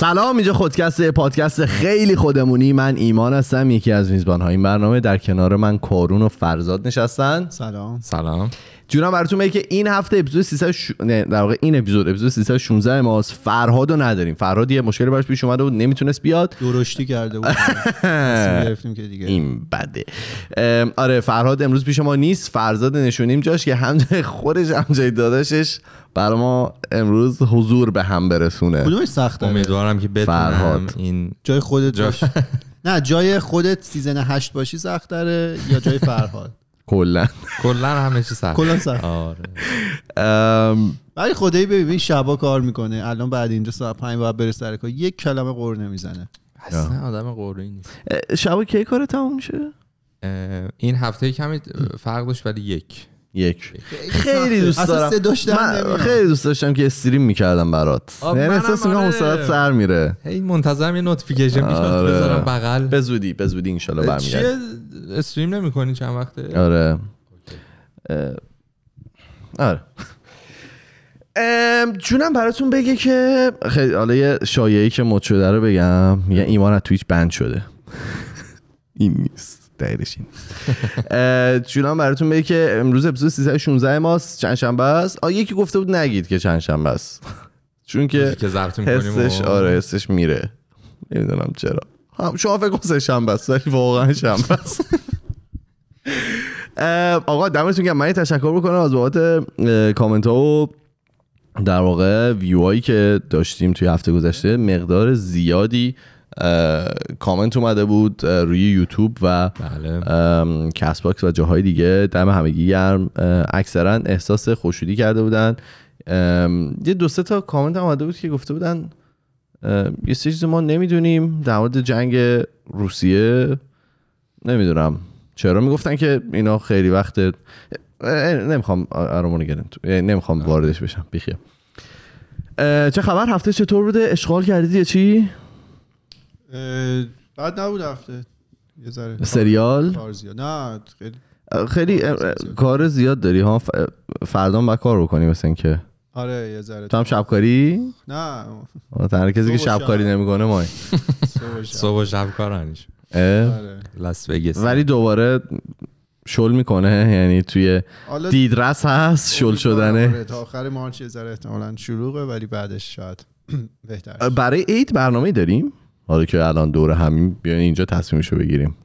سلام اینجا خودکست پادکست خیلی خودمونی. من ایمان هستم یکی از میزبان های این برنامه. در کنار من کارون و فرزاد نشستن. سلام. سلام. جونم براتون بگم که این هفته اپیزود 300 ش... نه در واقع این اپیزود اپیزود 316 ماست. فرهاد رو نداریم. فرهاد یه مشکلی براش پیش اومده بود نمی‌تونست بیاد. درشتی کرده بود. گرفتیم که دیگه. این بده. آره فرهاد امروز پیش ما نیست. فرزاد نشونیم جاش که هم جای خودش هم جای داداشش. برای ما امروز حضور به هم برسونه. کدومش سخت داره امیدوارم که بتونم فرهاد. این جای خودت جاش. نه جای خودت season هشت باشی سخت داره یا جای فرهاد؟ کلا. کلا همه چی سخت. کلا سخت. آره. ام، ولی خدایی ببین شبا کار می‌کنه. الان بعد اینجا ساعت 5 باید بره سر کار. یک کلمه غر نمی‌زنه. اصلا آدم غری نیست. اه، شب کی کار تموم میشه؟ این هفته کمی فرق داشت ولی یک. یک. خیلی دوست دارم. من. خیلی دوست داشتم که stream می‌کردم برات. یعنی منم احساس می‌کنم آره. حوصله‌ات سر میره. هی منتظرم یه notification آره. بذارم بغل. به زودی به زودی انشالله برمیگرد چیه؟ stream نمی‌کنی چند وقته؟ آره. آره. ام، جونم براتون بگه که خیلی حالا یه شایعی که مد شده رو بگم میگن ایمان از Twitch ban شده. این نیست. نیست. اه، جونم براتون بگه که امروز اپیزود 316 ماست. چند شنبه است؟ آ یکی گفته بود نگید که چند شنبه است. چون که حسش آره حسش میره. نمی‌دونم چرا. شما فکر کن سه شنبه است ولی واقعا شنبه است. آقا دمتون گرم. من تشکر بکنم از بابت کامنت ها و در واقع ویو هایی که داشتیم توی هفته گذشته. مقدار زیادی کامنت اومده بود روی یوتیوب و بله. Castbox و جاهای دیگه دم همگی گرم. اکثرا احساس خوشحالی کرده بودن. یه دو سه تا کامنت اومده بود که گفته بودن یه سری چیز ما نمی‌دونیم در مورد جنگ روسیه. نمی‌دونم. چرا می‌گفتن که اینا خیلی وقت نمی‌خوام آرامونو گرم نمی‌خوام واردش بشم. بیخیال. چه خبر؟ هفته چطور بوده؟ اشغال کردید یا چی؟ بعد نبود هفته. یه ذره. سریال؟ کار زیاد. نه خیلی. خیلی کار زیاد داری ها؟ فردا باید کار بکنی مثل اینکه. آره یه ذره. تو هم شبکاری؟ نه. تنها کسی که شبکاری شب. نمی‌کنه مای صبح شب. اه؟ آره. لاس وگاس ولی دوباره شل می‌کنه یعنی توی دیدرس هست شل شدنه. تا آخر مارچ یه ذره احتمالاً شلوغه ولی بعدش شاید بهتر. برای عید برنامه داریم؟ حالا که الان دور همین بیاین اینجا تصمیمشو بگیریم.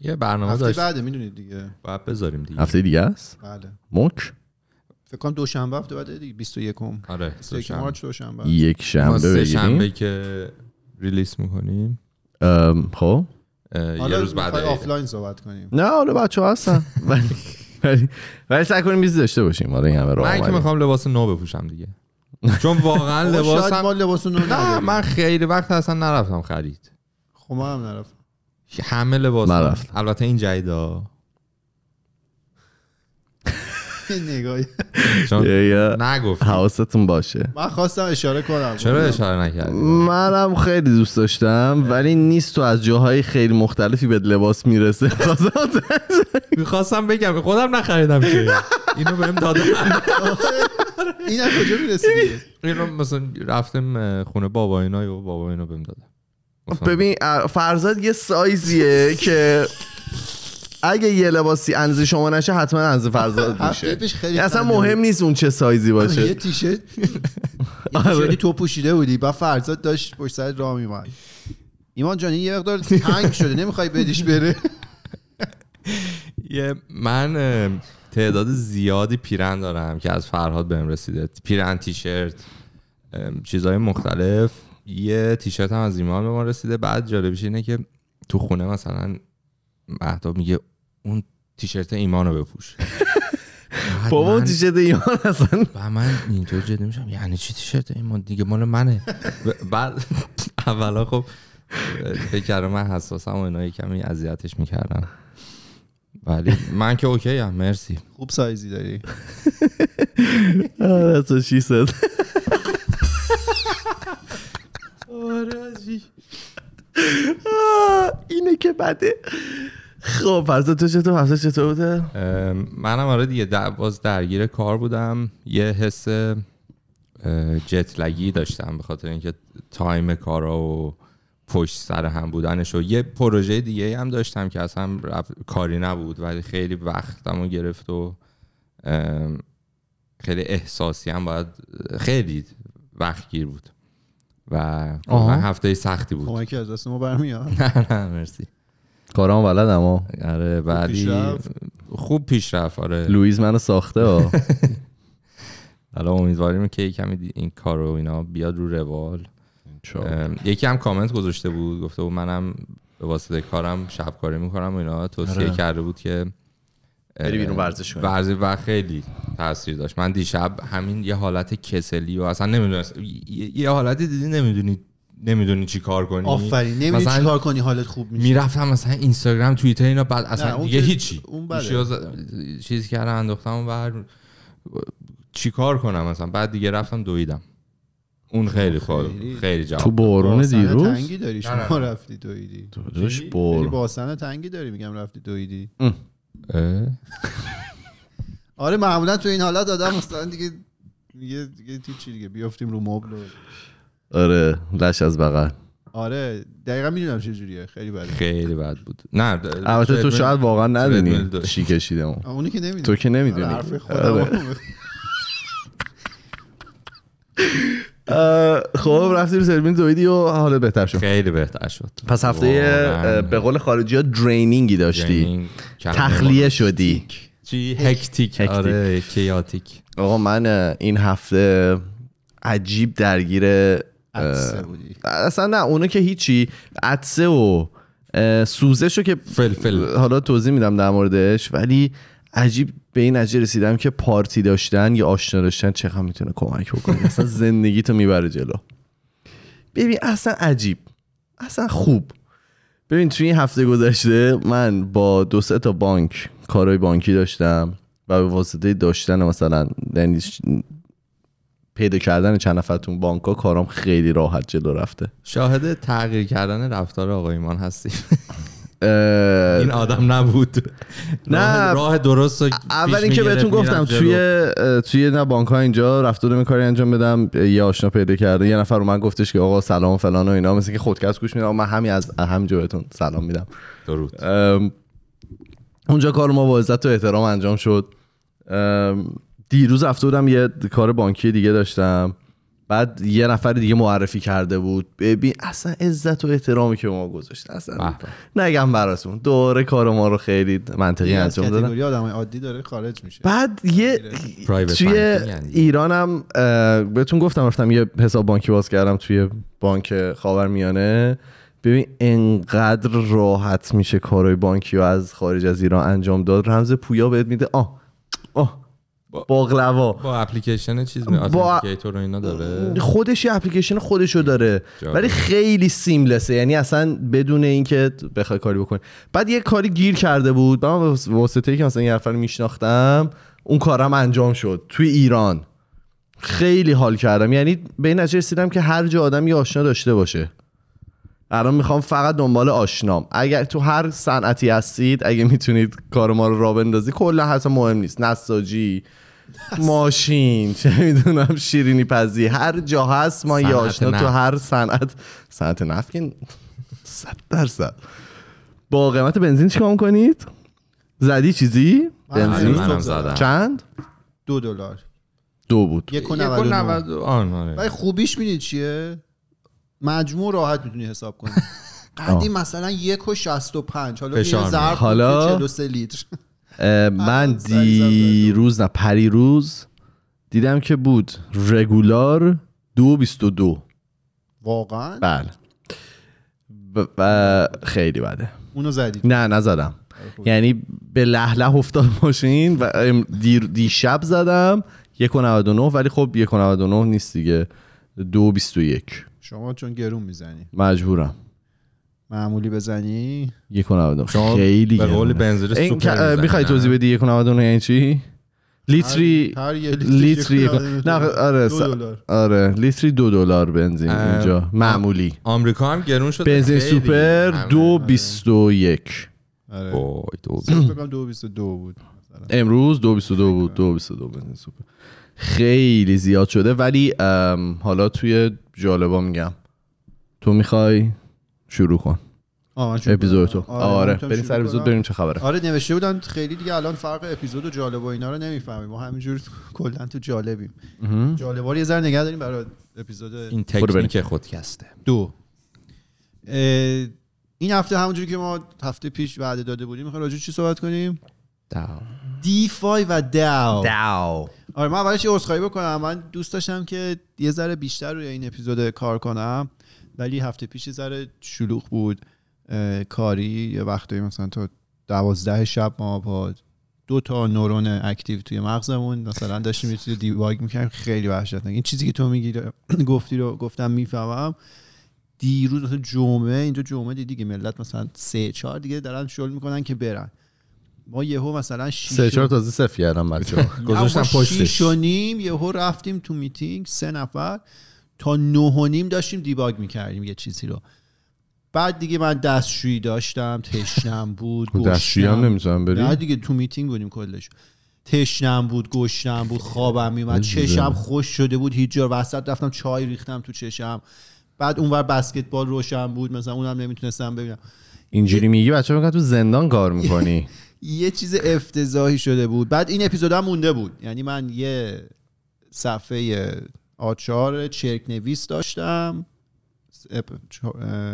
یه برنامه هفته داشت. بعده می‌دونید دیگه. باید بذاریم دیگه. هفته دیگه است؟ بله. مک؟ فکر کنم دوشنبه هفته بعد دیگه 21 م آره 21 مارچ دوشنبه یک ما شنبه سه شنبه بگیریم که ریلیس می‌کنیم. خب. یه روز بعد. آفلاین صحبت کنیم. نه حالا بچه ها هستن. ولی ولی سعی کنیم بیزی داشته باشیم. حالا این همه راه من که. می‌خوام لباس نو بپوشم دیگه. چون واقعا ما لباس نو نه. من خیلی وقت اصلا نرفتم خرید. خب ما هم نرفتم. همه لباس من رفتم. البته این جیدا نگاهی. نگفت حواستون باشه. من خواستم اشاره کنم. چرا اشاره نکردی؟ منم خیلی دوست داشتم ولی نیست تو از جاهای خیلی مختلفی به لباس می‌رسه. می‌خواستم بگم خودم نخریدم که. اینو بهم دادن. این از کجا می‌رسیدی اینو مثلا رفتم خونه بابا اینا و بابا اینو بهم دادن گفتم ببین فرزاد یه سایزیه که اگه یه لباسی انزه شما نشه حتما انزه فرزاد میشه. خیلی اصلا مهم نیست اون چه سایزی بود. باشه. یه تیشرت. یه آره. تو پوشیده بودی با فرزاد داشت پشت سر راه میومد ایمان جان این یه مقدار تنگ شده نمی‌خوای بدیش بره؟ یه من تعداد زیادی پیرن دارم که از فرهاد بهم رسیده. پیرن تیشرت چیزهای مختلف. یه تیشرت هم از ایمان به ما رسیده. بعد جالبیش اینه که تو خونه مثلا مهداب میگه اون تیشرت ایمانو بپوش. بعد بابا من- تیشرت ایمان اصلا و من اینطور جدی میشم. یعنی چی تیشرت ایمان؟ دیگه مال منه. بعد اولا خب فکر من حساسم و اینا کمی اذیتش می‌کردم. ولی من که اوکی هم مرسی. خوب سایزی داری. آره تو چی صد آه، اینه که بده. خب فرزاد تو چطور؟ هفته چطور بوده؟ منم آره دیگه باز درگیر کار بودم. یه حس اه، جت لگی داشتم به خاطر اینکه تایم کارا و پشت سر هم بودنش و یه پروژه دیگه هم داشتم که اصلا رف- کاری نبود ولی خیلی وقتمو گرفت و خیلی احساسی هم باید خیلی وقت گیر بود و. من هفته سختی بود کمکی از دست ما برمیاد نه نه مرسی کارام بلد اما آره ولی پیشرفت؟ خوب پیش رفت آره لوئیز منو ساخته ها. حالا امیدواریم که یه کمی این کار رو اینا بیاد رو روال یکی هم کامنت گذاشته بود گفته بود منم به واسطه کارم شب کاری می‌کنم و اینا. توصیه آره. کرده بود که بری بیرون ورزش کنی. ورزش و خیلی تاثیر داشت. من دیشب همین یه حالت کسلی و اصلا نمی‌دونست یه حالتی دیدی نمی‌دونی نمی‌دونی چی کار کنی؟ آفرین نمی‌دونی مثلا چی کار کنی حالت خوب میشه. می‌رفتم مثلا اینستاگرام توییتر اینا بعد اصلا دیگه هیچی. اون ز- چیز کردم انداختم و بر چی کار کنم مثلا؟ بعد دیگه رفتم دویدم. اون خیلی خوب خیلی. خیلی جواب تو بارون دیروز؟ تنگی داری شما رفتی دویدی. داداش بارون. باسن تنگی داری میگم رفتی دویدی؟ آره معمولا تو این حالت آدم مثلا دیگه میگه دیگه تو چی دیگه؟ بیافتیم رو مبل آره لش از بغل. آره دقیقا می‌دونم چه جوریه. خیلی بده خیلی بد بود. نه البته تو شاید واقعا ندونی. چی کشیده اون. اونی که نمی‌دونی. تو که نمی‌دونی. خب رفتی رو سرمین دویدی و حالا بهتر شد. خیلی بهتر شد. پس هفته به قول خارجی ها درینینگی داشتی تخلیه شدی. چی؟ هکتیک. آره کیاتیک آقا من این هفته عجیب درگیر بودی. اصلا نه اونو که هیچی. عدسه و سوزش رو که فلفل. حالا توضیح میدم در موردش ولی عجیب به این نتیجه رسیدم که پارتی داشتن یا آشنا داشتن چقدر می‌تونه کمک بکنه؟ اصلا زندگی تو می‌بره جلو. ببین اصلا عجیب. اصلا خوب. ببین توی این هفته گذشته من با دو سه تا بانک کارهای بانکی داشتم و به واسطه داشتن مثلا یعنی پیدا کردن چند نفر تو بانک ها کارام خیلی راحت جلو رفته. شاهد تغییر کردن رفتار آقای ایمان هستیم. این آدم نبود. نه. راه, درست رو اول اینکه بهتون گفتم توی توی نه بانک ها اینجا رفته بودم یه کاری انجام بدم یه آشنا پیدا کرده. یه نفر اومد گفتش که آقا سلام فلان و اینا مثل که خودکست گوش میدم من همین از همینجا بهتون سلام میدم. درود. اونجا کار ما با عزت و احترام انجام شد. دیروز رفته بودم یه کار بانکی دیگه داشتم. بعد یه نفر دیگه معرفی کرده بود. ببین اصلا عزت و احترامی که به ما گذاشته اصلا نگم براتون دوره کار ما رو خیلی منطقی انجام کتگوری آدم عادی داره خارج میشه. بعد یه Private توی یعنی. ایرانم بهتون گفتم رفتم یه حساب بانکی باز کردم توی بانک خاورمیانه. ببین انقدر راحت میشه کارهای بانکی و از خارج از ایران انجام داد. رمز پویا بهت میده. آه باقلوا. با اپلیکیشن چیز می با- و اینا داره؟ خودش یه اپلیکیشن خودشو داره. جالب. ولی خیلی سیملسه یعنی اصلا بدون اینکه بخوای کاری بکنی. بعد یه کاری گیر کرده بود. من واسطه ای که مثلا یه نفر میشناختم اون کارم انجام شد. توی ایران. خیلی حال کردم. یعنی به این رسیدم که هر جا آدم یه آشنا داشته باشه. الان می‌خوام فقط دنبال آشنام اگر تو هر صنعتی هستید اگه می‌تونید کار ما رو را بندازی کلا حتی مهم نیست. نساجی ماشین چه می‌دونم شیرینی پزی. هر جا هست ما یه آشنا تو. هر صنعت. صنعت نفت که صد درصد. با قیمت بنزین چیکار کنید زدی چیزی؟ آره، بنزین؟ منم زدم. چند؟ دو دلار. دو بود. یک و یک و 99 نود آره. ولی خوبیش می‌دید چیه؟ مجموع راحت می‌تونی حساب کنی. قدیم مثلا یک و شست و پنج حالا یه. ظرف حالا- حالا 43 لیتر. من دیروز نه پریروز دیدم که بود. رگولار دو بیست و دو. واقعا؟ بله. ب- و خیلی بده. اونو زدید نه نزدم. یعنی به له له افتاد ماشین و دیر دیشب زدم یک و 99 ولی خب یک و 99 نیست دیگه دو بیست و یک شما چون گرون می‌زنی. مجبورم. معمولی بزنی؟ یک و 99 شما خیلی به قول این سوپر می‌خوای؟ توضیح بدی یک و 99 یعنی چی؟ لیتری هر, هر یه لیتری نه دو. آره دو دلار. آره لیتری دو دلار بنزین اینجا. معمولی. آمریکا هم گرون شده. بنزین. سوپر. دو بیست و یک. آره. وای، دو بیست. و دو بود مثلا. امروز دو بیست و دو بود. دو بیست و دو بنزین سوپر. خیلی زیاد شده ولی حالا توی جالبا میگم. تو می‌خوای شروع کن. اپیزود تو. آره می‌تونم بریم سر اپیزود. بریم چه خبره. آره نوشته بودن خیلی دیگه الان فرق اپیزود و جالب و اینا رو نمی‌فهمیم. ما همینجور کلا تو جالبیم. جالبا رو یه ذره نگه داریم برای اپیزود این. تکنیک خودکسته. دو. این هفته همونجوری که ما هفته پیش وعده داده بودیم می‌خوایم راجع به چی صحبت کنیم؟ دیفای و داو. داو. آره من اولش یه عذرخواهی بکنم. من دوست داشتم که یه ذره بیشتر روی این اپیزود کار کنم ولی هفته پیش یه ذره شلوغ بود کاری. یه وقتایی مثلا تا دوازده شب ما با دو تا نورون اکتیو توی مغزمون مثلا داشتیم یه چیزی می‌کردیم. خیلی وحشتناک. این چیزی که تو میگی گفتی رو گفتم می‌فهمم. دیروز مثلا جمعه اینجا جمعه دیدی که ملت مثلا سه چهار دیگه دارن شل می‌کنن که برن. ما یهو مثلا شیش سه چهار تازه صفر کردم بچه گذاشتم پشتش. شیش و نیم یهو رفتیم تو میتینگ سه نفر. تا نه و نیم داشتیم debug می‌کردیم یه چیزی رو. بعد دیگه من دستشویی داشتم تشنم بود دستشویی هم. نمی‌تونم نه بریم دیگه تو میتینگ بودیم کلش. تشنم بود گشنم بود خوابم میومد. چشم خشک شده بود هیچ جا وسط رفتم چای ریختم تو چشم. بعد اونور بسکتبال روشن بود مثلا اونم نمی‌تونستم ببینم. اینجوری میگی بچه میگن تو زندان کار می‌کنی. یه چیز افتضاحی شده بود. بعد این اپیزود هم مونده بود. یعنی من یه صفحه آچار چرک نویس داشتم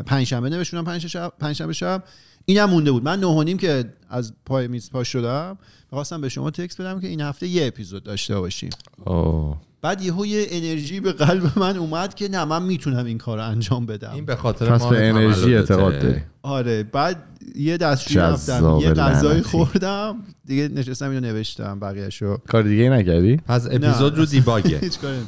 پنجشنبه نوشتونم پنج شب پنجشنبه شب. اینم مونده بود. من نه و نیم که از پای میز پاش شدم. می‌خواستم به شما تکس بدم که این هفته یه اپیزود داشته باشیم. اوه. بعد یهو یه انرژی به قلب من اومد که نه من می‌تونم این کار رو انجام بدم. این به خاطر ما به انرژی. اعتقاد داری. آره بعد یه دستشویی رفتم یه غذایی. خوردم دیگه نشستم اینو نوشتم بقیه‌شو. کار دیگه نکردی؟ پس اپیزود رو دیباگه. هیچ کاری نمی-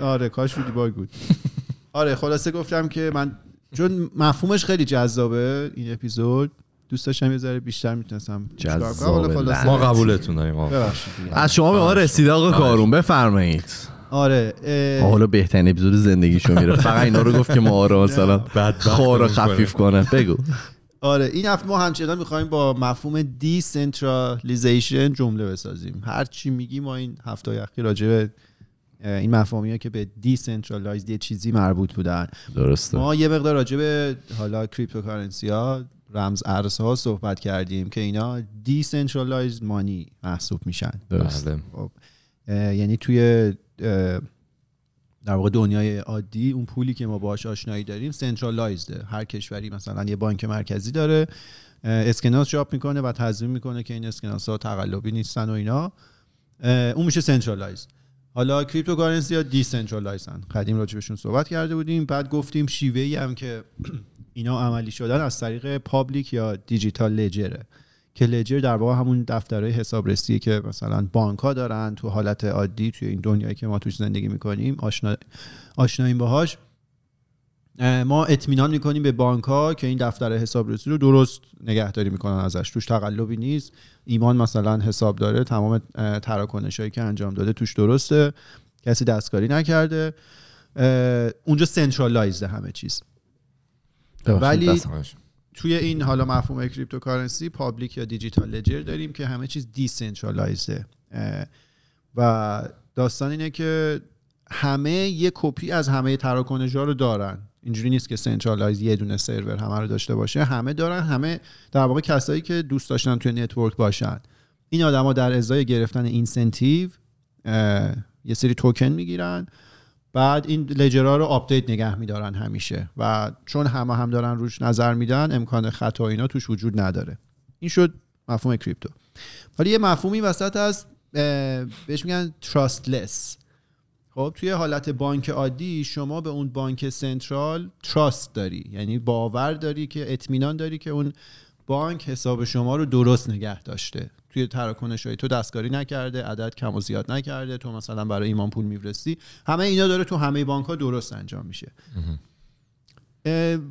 آره کاش رو دیباگ بود. آره خلاصه گفتم که من چون مفهومش خیلی جذابه این اپیزود. دوست داشتم یه ذره بیشتر می‌تونستم ما قبولتون داریم. از شما به ما رسیده آقا کارون بفرمایید. آره اه، حالا بهترین اپیزود زندگیشو میره. فقط اینا رو گفت که ما رو مثلا خوار. خفیف کنه. بگو. آره این هفته ما همچنان می‌خوایم با مفهوم decentralization جمله بسازیم. هر چی میگیم ما این هفته اخیر راجع به این مفاهیمی که به decentralize یه چیزی مربوط بودن. درسته. ما یه مقدار راجع به حالا cryptocurrency ها رمز ارزها صحبت کردیم که اینا decentralized money محسوب میشن. درسته. بله. خب، یعنی توی در واقع دنیای عادی اون پولی که ما باهاش آشنایی داریم centralized ه هر کشوری مثلا یه بانک مرکزی داره اسکناس چاپ می‌کنه و تضمین می‌کنه که این اسکناس ها تقلبی نیستن و اینا. اون میشه centralized حالا cryptocurrency ها decentralized ن قدیم راجبشون صحبت کرده بودیم بعد گفتیم شیوه ای هم که اینا عملی شدن از طریق public یا digital ledger ه که لجر در واقع همون دفترهای حسابرسیه که مثلا بانک ها دارن تو حالت عادی توی این دنیایی که ما توش زندگی می‌کنیم آشنا آشناییم باهاش. اه، ما اطمینان می‌کنیم به بانک ها که این دفتر حسابرسی رو درست نگهداری می‌کنن ازش. توش تقلبی نیست. ایمان مثلا حساب داره تمام تراکنش هایی که انجام داده توش درسته. کسی دستکاری نکرده. اونجا سنترالایزده همه چیز. ولی. توی این حالا مفهوم cryptocurrency public یا digital ledger داریم که همه چیز decentralized ه و داستان اینه که همه یه کپی از همه تراکنش ها رو دارن. اینجوری نیست که centralized یه دونه سرور همه رو داشته باشه. همه دارن همه در واقع کسایی که دوست داشتن توی network باشن. این آدما در ازای گرفتن incentive یه سری توکن می‌گیرن. بعد این ledger ها رو update نگه میدارن همیشه و چون همه هم دارن روش نظر میدن امکان خطا اینا توش وجود نداره. این شد مفهوم crypto. ولی یه مفهومی وسط اه، بهش میگن trustless. خب توی حالت بانک عادی شما به اون بانک central trust داری. یعنی باور داری که اطمینان داری که اون بانک حساب شما رو درست نگه داشته. توی تراکنش های تو دستکاری نکرده عدد کم و زیاد نکرده تو مثلا برای ایمان پول میفرستی. همه اینا داره تو همه بانک ها درست انجام میشه.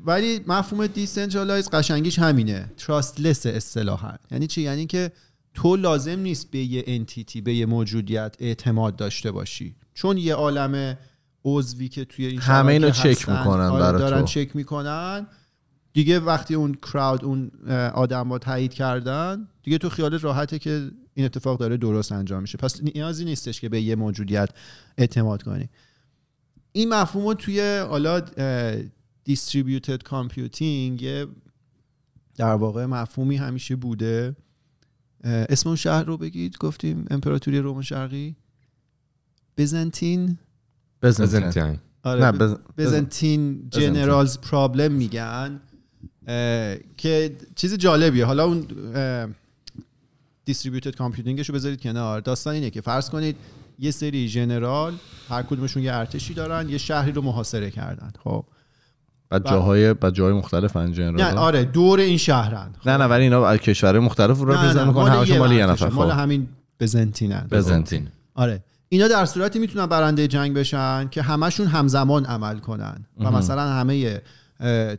ولی مفهوم decentralized قشنگیش همینه. trustless اصطلاحا. یعنی چی؟ یعنی که تو لازم نیست به یه entity به یه موجودیت اعتماد داشته باشی. چون یه عالم عضوی که توی این همه اینو چک می‌کنن آره، دارن تو. چک می‌کنن. دیگه وقتی اون crowd اون آدم با تایید کردن دیگه تو خیالت راحته که این اتفاق داره درست انجام میشه. پس نیازی نیستش که به یه موجودیت اعتماد کنی. این مفهوم رو توی حالا distributed computing یه در واقع مفهومی همیشه بوده. اسم اون شهر رو بگید. گفتیم امپراتوری روم شرقی. Byzantine؟ بزن Byzantine. آره Byzantine generals problem میگن. که چیز جالبیه. حالا اون دیستریبیوتد کامپیوتینگش رو بذارید کنار. داستان اینه که فرض کنید یه سری جنرال هر کدومشون یه ارتشی دارن یه شهری رو محاصره کردن. خب. بعد جاهای بعد جاهای مختلف انجام نه آره دور این شهرن. خب. نه نه ولی اینا از کشورهای مختلف رو رپرزنت می‌کنن. همشون مال یه. نفر مال خب. همین بزنتینن. بزنتین. آره. اینا در صورتی می‌تونن برنده جنگ بشن که همشون همزمان عمل کنن. و مثلا همه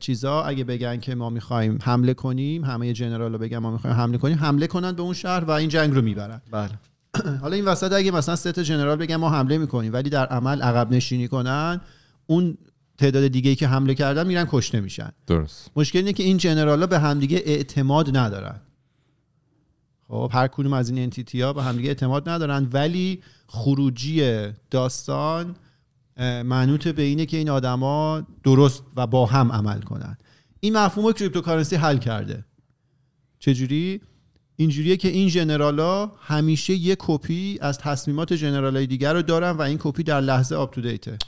چیزا. اگه بگن که ما می‌خوایم حمله کنیم همه جنرال رو بگن ما می‌خوایم حمله کنیم حمله کنن به اون شهر و این جنگ رو می‌برن. بله. حالا این وسط اگه مثلا سه تا general بگن ما حمله می‌کنیم ولی در عمل عقب نشینی کنن اون تعداد دیگه ای که حمله کردن میرن کشته میشن. درست. مشکل اینه که این general ا به همدیگه اعتماد ندارن. خب هر کدوم از این entity ها به همدیگه اعتماد ندارن ولی خروجی داستان منوط به اینه که این آدما درست و با هم عمل کنن. این مفهوم رو cryptocurrency حل کرده. چجوری؟ اینجوریه که این general ا همیشه یه کپی از تصمیمات general ای دیگر رو دارن و این کپی در لحظه up to date ه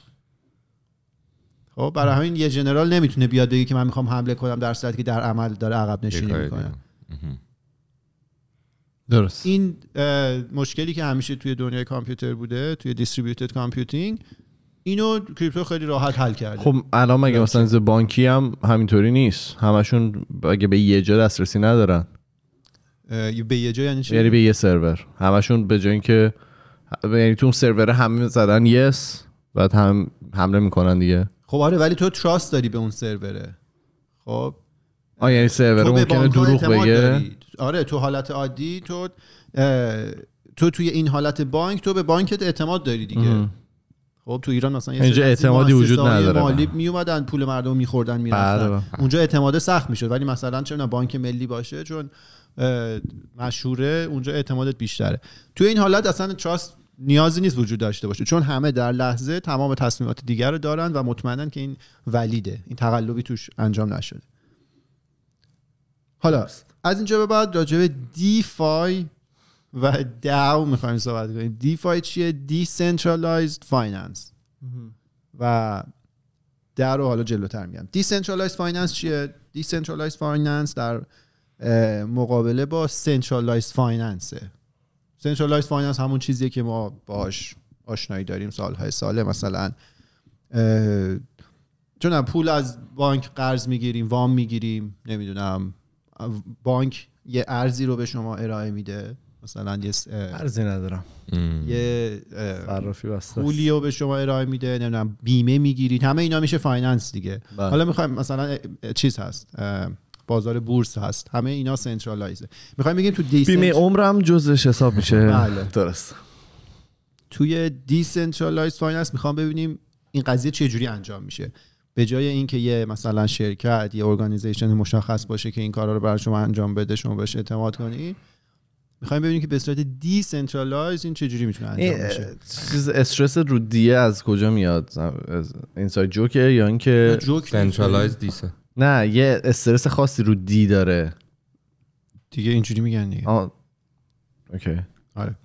خب برای همین یه general نمی‌تونه بیاد بگه که من می‌خوام حمله کنم در صورتی که در عمل داره عقب نشینی می‌کنه. درست. این مشکلی که همیشه توی دنیای کامپیوتر بوده توی distributed computing اینو crypto خیلی راحت حل کرده. خب الان مگه مثلا بانکی هم همینطوری نیست؟ همشون اگه به یه جا دسترسی ندارن. به یه جا یعنی چی؟ یعنی به یه سرور. همشون به جای اینکه یعنی تو اون سرور همه زدن یس بعد هم حمله می‌کنن دیگه. خب آره ولی تو تراست داری به اون سروره. خب. آ یعنی سرور ممکنه دروغ بگه؟ داری. آره تو حالت عادی تو تو توی این حالت بانک تو به بانکت اعتماد داری دیگه. خب تو ایران مثلا یه اینجا اعتمادی وجود نداره. مالی می اومدن پول مردم میخوردن می‌رفتن. بله. اونجا اعتماد سخت می‌شد. ولی مثلا چون بانک ملی باشه چون مشهوره اونجا اعتمادت بیشتره. تو این حالت اصلا تراست نیازی نیست وجود داشته باشه چون همه در لحظه تمام تصمیمات دیگر رو دارن و مطمئنن که این ولیده. این تقلبی توش انجام نشده. حالا از اینجا به بعد راجع به دیفای و داو می‌خوایم صحبت کنیم. دیفای چیه؟ Decentralized Finance. و در رو حالا جلوتر میگم. Decentralized Finance چیه؟ Decentralized Finance در مقابله با Centralized Finance Centralized Finance همون چیزیه که ما باش آشنایی داریم سالهای ساله مثلا. چون پول از بانک قرض می‌گیریم وام می‌گیریم نمی‌دونم بانک یه ارزی رو به شما ارائه میده. مثلا یه ارزی ندارم. یه صرافی بسته. پولی رو به شما ارائه میده نمی‌دونم بیمه می‌گیرید. همه اینا میشه فایننس دیگه. بله. حالا می‌خوایم مثلا چیز هست بازار بورس هست. همه اینا centralize ه. می‌خوایم بگیم تو بیمه decent... عمرم جزش حساب میشه. بله. درست. توی decentralize finance می‌خوام ببینیم این قضیه چه جوری انجام میشه. به جای اینکه یه مثلا شرکت یه organization مشخص باشه که این کارا رو برای شما انجام بده شما بهش اعتماد کنی می‌خوایم ببینیم که به صورت decentralize این چه جوری می‌تونه انجام بشه. چیز استرس رو D ه از کجا میاد؟ از inside joke ه یا اینکه. centralize دیسه. نه یه استرس خاصی رو D داره. دیگه اینجوری میگن دیگه. آه. اوکی. آره.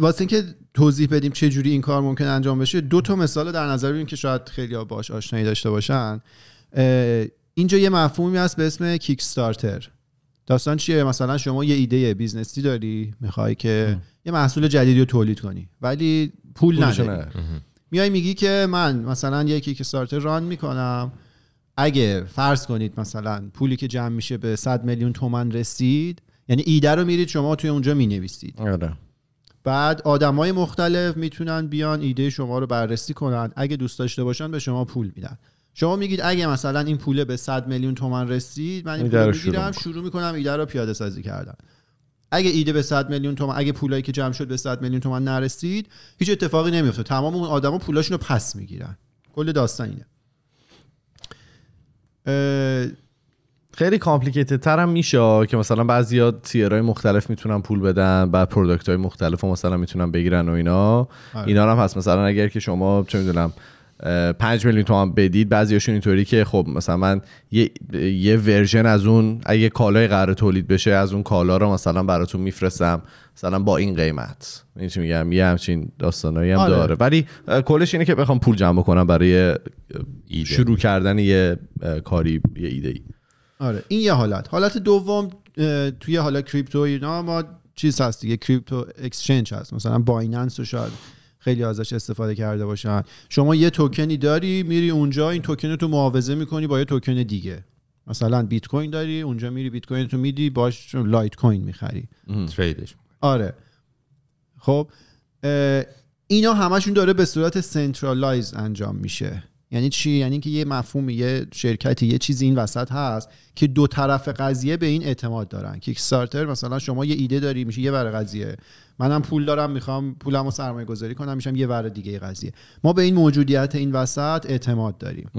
واسه اینکه توضیح بدیم چه جوری این کار ممکن انجام بشه دو تا مثال رو در نظر بگیریم که شاید خیلی باش آشنایی داشته باشن. اینجا یه مفهومی هست به اسم Kickstarter داستان چیه؟ مثلا شما یه ایده business ی داری می‌خوای که یه محصول جدیدی رو تولید کنی ولی پول نداری. میای میگی که من مثلا یه کیک استارتر ران می‌کنم اگه فرض کنید مثلا پولی که جمع میشه به 100 میلیون تومن رسید یعنی ایده رو میرید شما توی اونجا می‌نویسید. آره. بعد آدمای مختلف می‌تونن بیان ایده شما رو بررسی کنن اگه دوست داشته باشن به شما پول میدن. شما میگید اگه مثلا این پوله به 100 میلیون تومن رسید من این پول می‌گیرم شروع شروع می‌کنم ایده رو پیاده سازی کردن. اگه ایده به 100 میلیون تومن اگه پولایی که جمع شد به 100 میلیون تومن نرسید هیچ اتفاقی نمیفته تمام اون آدما پولاشون رو پس می‌گیرن. کل داستان اینه. اه، خیلی complicated تر هم میشه که مثلا بعضیا tier های مختلف می‌تونن پول بدن بعد product های مختلف رو مثلا می‌تونن بگیرن و اینا. آره. اینا هم هست. مثلا اگر که شما چه می‌دونم 5 میلیون تومان بدید بعضیاشون اینطوری که خب مثلا من یه, یه version از اون اگه کالای قرار تولید بشه از اون کالا رو مثلا براتون میفرستم مثلا با این قیمت. این چی میگم؟ یه همچین داستانایی هم آره. داره. ولی کلش اینه که بخوام پول جمع کنم برای ایده. شروع کردن یه کاری یه ایده ای آره. این یه حالت. حالت دوم توی حالا crypto اینا ما چیز هست دیگه. crypto exchange هست. مثلا Binance رو شاید خیلی ازش استفاده کرده باشن. شما یه توکنی داری میری اونجا این توکن تو معاوضه می‌کنی با یه توکن دیگه. مثلا بیت کوین داری اونجا میری بیت کوین تو میدی باش لایت کوین می‌خری. trade ش. آره. خب اینا همشون داره به صورت centralize انجام میشه. یعنی چی؟ یعنی که یه مفهوم یه شرکتی یه چیزی این وسط هست که دو طرف قضیه به این اعتماد دارن. Kick مثلا شما یه ایده داری میشه یه ور قضیه. منم پول دارم می‌خوام پولمو سرمایه گذاری کنم میشم یه ور دیگه قضیه. ما به این موجودیت این وسط اعتماد داریم.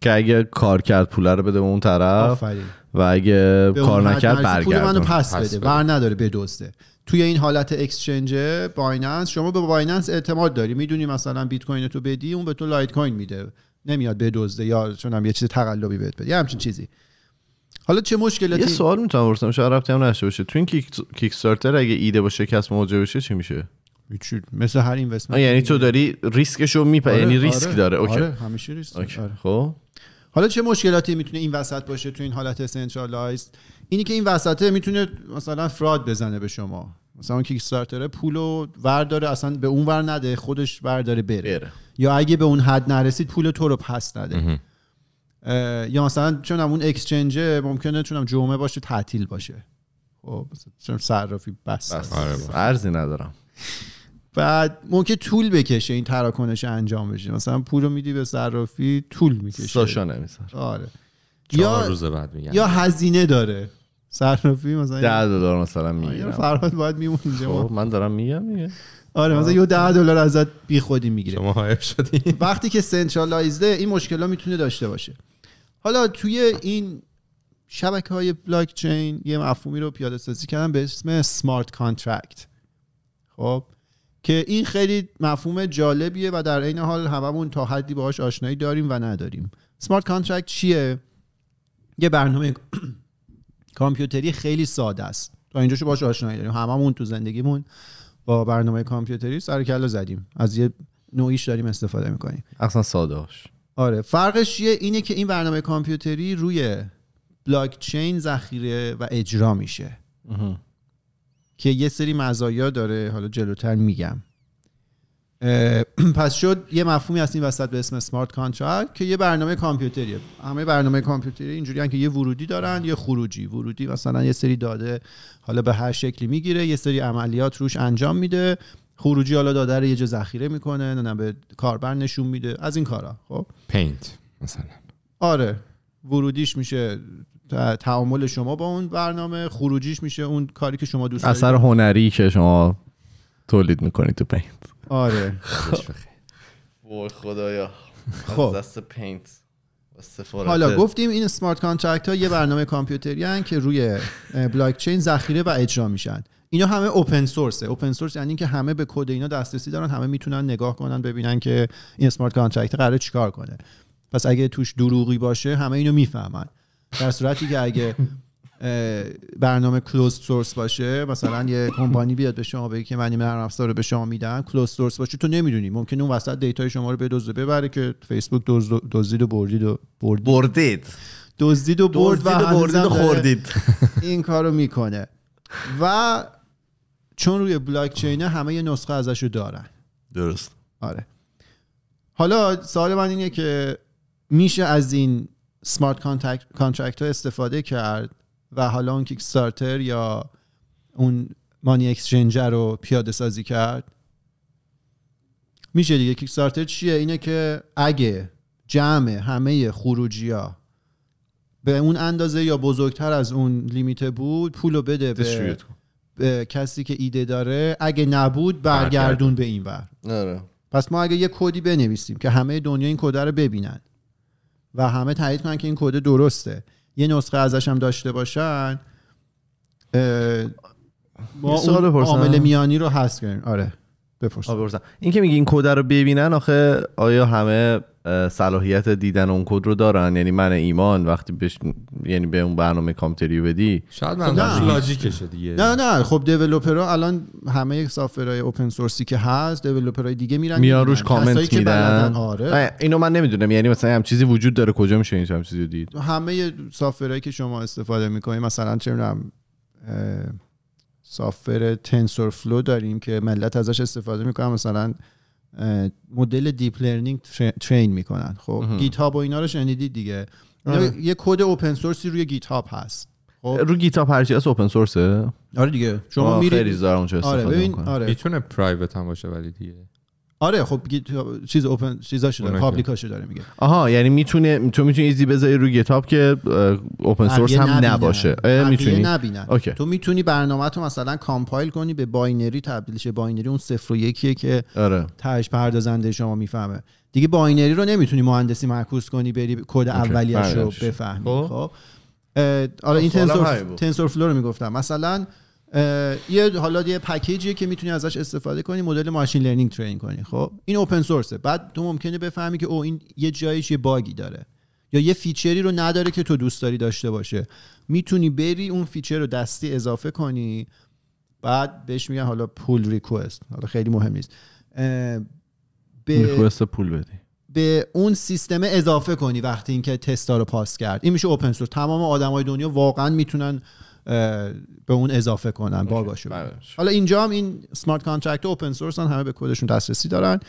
که اگه کار کرد پول رو بده به اون طرف آفرین. و اگه کار نکرد نرسی، پول منو پس پس بده بده. ور نداره بدزده توی این حالت exchange Binance شما به Binance اعتماد داری. می‌دونی مثلا بیت کوین تو بدی اون به تو لایت کوین میده. نمیاد بدزده یا چه می‌دونم یه چیز تقلبی بهت بده. یه همچین چیزی. حالا چه یه مشکلاتی سوال می‌تونم بپرسم شاید ربطی هم نداشته باشه. تو این Kick, Kickstarter اگه ایده با شکست مواجه بشه چی میشه. مثل هر investment. یعنی تو داری ریسکش رو میپه یعنی ریسک داره. اوکی. آره همیشه ریسک. آره. خب. حالا چه مشکلاتی می‌تونه این وسط باشه تو این حالت centralize اینی که این وسطه می‌تونه مثلا fraud بزنه به شما. مثلا اون Kickstarter ه پولو ور داره اصلا به اون ور نده خودش ور داره بره. بره. یا اگه به اون حد نرسید پول تو رو پس نده. یا مثلا چون اون exchange ممکنه چه می‌دونم جمعه باشه تعطیل باشه. خب مثلا چون صرافی بس. بس. آره. ارزی ندارم. بعد ممکن طول بکشه این تراکنش انجام بشه. مثلا پول رو میدی به صرافی طول می‌کشه. ساشا نمیسر آره. یا روز بعد میگن. یا هزینه داره. صرافی مثلا ده دلار مثلا یا می‌گیرم فرهاد باید میمون اینجا. خب من دارم میگم دیگه. آره مثلا یه ده دلار ازت بی خودی می‌گیره. شما هایر شدی. وقتی که سنترالایزده این مشکل ها می‌تونه داشته باشه. حالا توی این شبکه های بلاک چین یه مفهومی رو پیاده سازی کردن به اسم smart contract خب؟ که این خیلی مفهوم جالبیه و در عین حال هممون تا حدی باهاش آشنایی داریم و نداریم. smart contract چیه؟ یه برنامه کامپیوتری خیلی ساده است. تا اینجاشو باهاش آشنایی داریم. هممون تو زندگیمون با برنامه کامپیوتری سر کله زدیم. از یه نوعیش داریم استفاده می‌کنیم. اصلا ساده آره. فرقش چیه؟ اینه که این برنامه کامپیوتری روی بلاک چین ذخیره و اجرا میشه. که یه سری مزایا داره حالا جلوتر میگم. پس شد یه مفهومی هست این وسط به اسم smart contract که یه برنامه کامپیوتریه. همه برنامه کامپیوتری اینجوری که یه ورودی دارن یه خروجی. ورودی مثلا یه سری داده حالا به هر شکلی می‌گیره یه سری عملیات روش انجام میده. خروجی حالا داده رو یه جا ذخیره می‌کنه نه به کاربر نشون میده. از این کارا خب؟ Paint مثلا. آره. ورودیش میشه تعامل شما با اون برنامه خروجیش میشه اون کاری که شما دوست دارید. اثر هنری که شما تولید می‌کنید تو Paint. آره. وای خدایا. خب. دست Paint. حالا گفتیم این smart contract ها یه برنامه کامپیوتری هن که روی بلاک چین ذخیره و اجرا میشن. اینا همه open source ه open source یعنی که همه به کد اینا دسترسی دارن همه می‌تونن نگاه کنن ببینن که این smart contract قراره چیکار کنه. پس اگه توش دروغی باشه همه اینو می‌فهمن. در صورتی که اگه برنامه close source باشه مثلا یه کمپانی بیاد به شما بگه که من این نرم افزار رو به شما میدم close source باشه تو نمی‌دونی. ممکنه اون وسط data ی شما رو بدزده ببره که فیسبوک دزد- دزدید و بردید و برد بردید. دزدید و برد و و بردید خوردید. این کارو می‌کنه. و چون روی بلاک چینه همه یه نسخه ازشو دارن. درست. آره. حالا سوال من اینه که میشه از این smart contract ها استفاده کرد و حالا اون Kickstarter یا اون money exchanger رو پیاده سازی کرد؟ میشه دیگه. Kickstarter چیه؟ اینه که اگه جمع همه خروجی ها به اون اندازه یا بزرگتر از اون لیمیت بود پولو بده به, دیستریبیوت کن. به کسی که ایده داره اگه نبود برگردون به این ور آره پس ما اگه یه کدی بنویسیم که همه دنیا این کد رو ببینن و همه تایید کنن که این کد درسته یه نسخه ازش هم داشته باشن ما اون؟ عامل میانی رو حذف کردیم آره بپرسم. این که میگی این کد رو ببینن آخه آیا همه صلاحیت دیدن اون کد رو دارن. یعنی من ایمان وقتی بش... یعنی به اون برنامه کامپیوتری بدی. شاید نه. منظورش logic شه دیگه. نه نه. خب developer ها الان همه software های open source ی که هست developer های دیگه میرن میان. روش کامنت میدن. آره. نه، اینو من نمی‌دونم. یعنی مثلا همچین چیزی وجود داره کجا میشه این همچین چیزی رو دید؟ همه software هایی که شما استفاده می‌کنید مثلا چه می‌دونم software TensorFlow داریم که ملت ازش استفاده می‌کنن. مثلا مدل deep learning train می‌کنن. خب. GitHub و اینا رو شنیدید دیگه. آره. یه کد open source ی روی GitHub هست. خب. رو GitHub هرچی هست open source ه آره دیگه. شما آه، خیلی میرید دارم اونجا آره استفاده ببین آره. می‌تونه private هم باشه ولی دیگه. آره خب چیز open چیزاشو داره public اشو داره میگه. آها یعنی می‌تونه تو می‌تونی easy بذاری رو GitHub که open source هم نبینن. نباشه. می‌تونی. نبینن. okay. تو می‌تونی برنامه تو مثلا compile کنی به binary تبدیل شه binary اون صفر و یکیه که آره. تهش پردازنده شما می‌فهمه. دیگه binary رو نمی‌تونی مهندسی معکوس کنی بری کد رو. بفهمی. خب. خب. آره این Tensor. TensorFlow رو می‌گفتم. مثلا یه حالا یه package یه که می‌تونی ازش استفاده کنی مدل machine learning train کنی. خب این open source ه بعد تو ممکنه بفهمی که او این یه جایش یه bug ی داره. یا یه feature ی رو نداره که تو دوست داری داشته باشه. می‌تونی بری اون feature رو دستی اضافه کنی. بعد بهش میگن حالا pull request حالا خیلی مهم نیست. به, request pull بدی. به اون سیستم اضافه کنی وقتی اینکه تستا رو pass کرد. این میشه open source تمام آدمای دنیا واقعا می‌تونن به اون اضافه کنن bug اشو بله. حالا اینجا هم این smart contract open source همه به کدشون دسترسی دارن.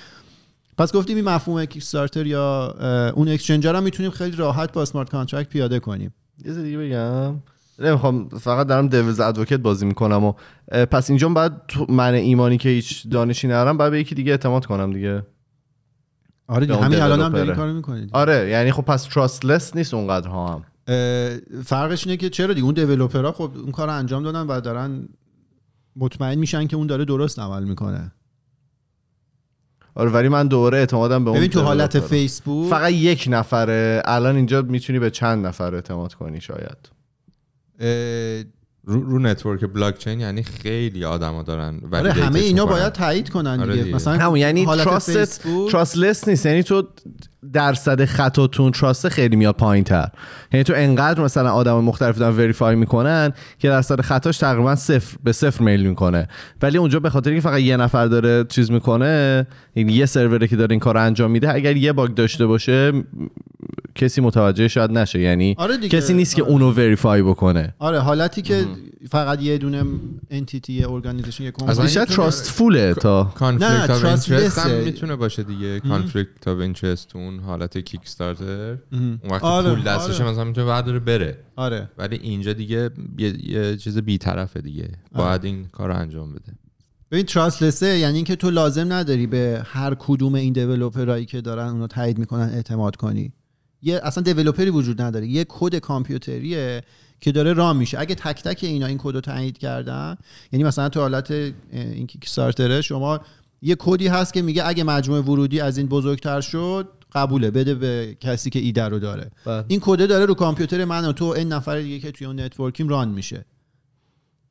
پس گفتیم این مفهوم Kickstarter یا اون exchanger هم می‌تونیم خیلی راحت با smart contract پیاده کنیم. یه دیگه بگم. نمی‌خوام فقط دارم devil's advocate بازی می‌کنم و پس اینجا تو من ایمانی که هیچ دانشی ندارم باید به یکی دیگه اعتماد کنم دیگه. آره همین الان هم داری. کارو می‌کنید. آره یعنی خب پس trustless نیست اونقدر ها هم. فرقش اینه که چرا دیگه اون developer ها خب اون کار رو انجام دادن و دارن مطمئن میشن که اون داره درست عمل می‌کنه آره ولی من دوباره اعتمادم به اون ببین تو حالت developer. Facebook فقط یک نفره الان اینجا می‌تونی به چند نفر اعتماد کنی شاید اه، رو, رو network blockchain یعنی خیلی آدما دارن آره validate ش همه اینا. باید تایید کنن آره دیگه دیگه. مثلا همون یعنی حالت trust Facebook trustless نیست یعنی تو درصد خطاتون trust خیلی میاد پایین تر یعنی تو انقدر مثلا آدم مختلف دارن verify می‌کنن که درصد خطاش تقریبا صفر به صفر میل می‌کنه. ولی اونجا به خاطر که فقط یه نفر داره چیز می‌کنه یعنی یه سروره که داره این کار انجام میده اگر یه bug داشته باشه کسی متوجه شاید نشه. یعنی آره دیگه. کسی نیست که آره. اونو verify بکنه. آره حالتی که فقط یه دونه entity یه organization یه کمپانی بیشتر trust ful ه تا نه، conflict trust interest هم. می‌تونه باشه دیگه. conflict of interest اون حالت Kickstarter اون وقتی آره، پول دستشه آره. مثلا می‌تونه برداره بره. آره. ولی اینجا دیگه یه, یه چیز بیطرفه دیگه. باید این کار رو انجام بده. ببین trustless ه یعنی اینکه تو لازم نداری به هر کدوم این developer ایی که دارن اونو تایید می‌کنن اعتماد کنی. یه اصلا developer ی وجود نداره. یه کد کامپیوتریه که داره ران میشه. اگه تک تک اینا این کد رو تایید کردن یعنی مثلا تو حالت این Kickstarter ه شما یه کدی هست که میگه اگه مجموع ورودی از این بزرگتر شد قبوله بده به کسی که ایده رو داره. بله. این کده داره رو کامپیوتر من و تو این نفر دیگه که توی اون نتورکیم run میشه.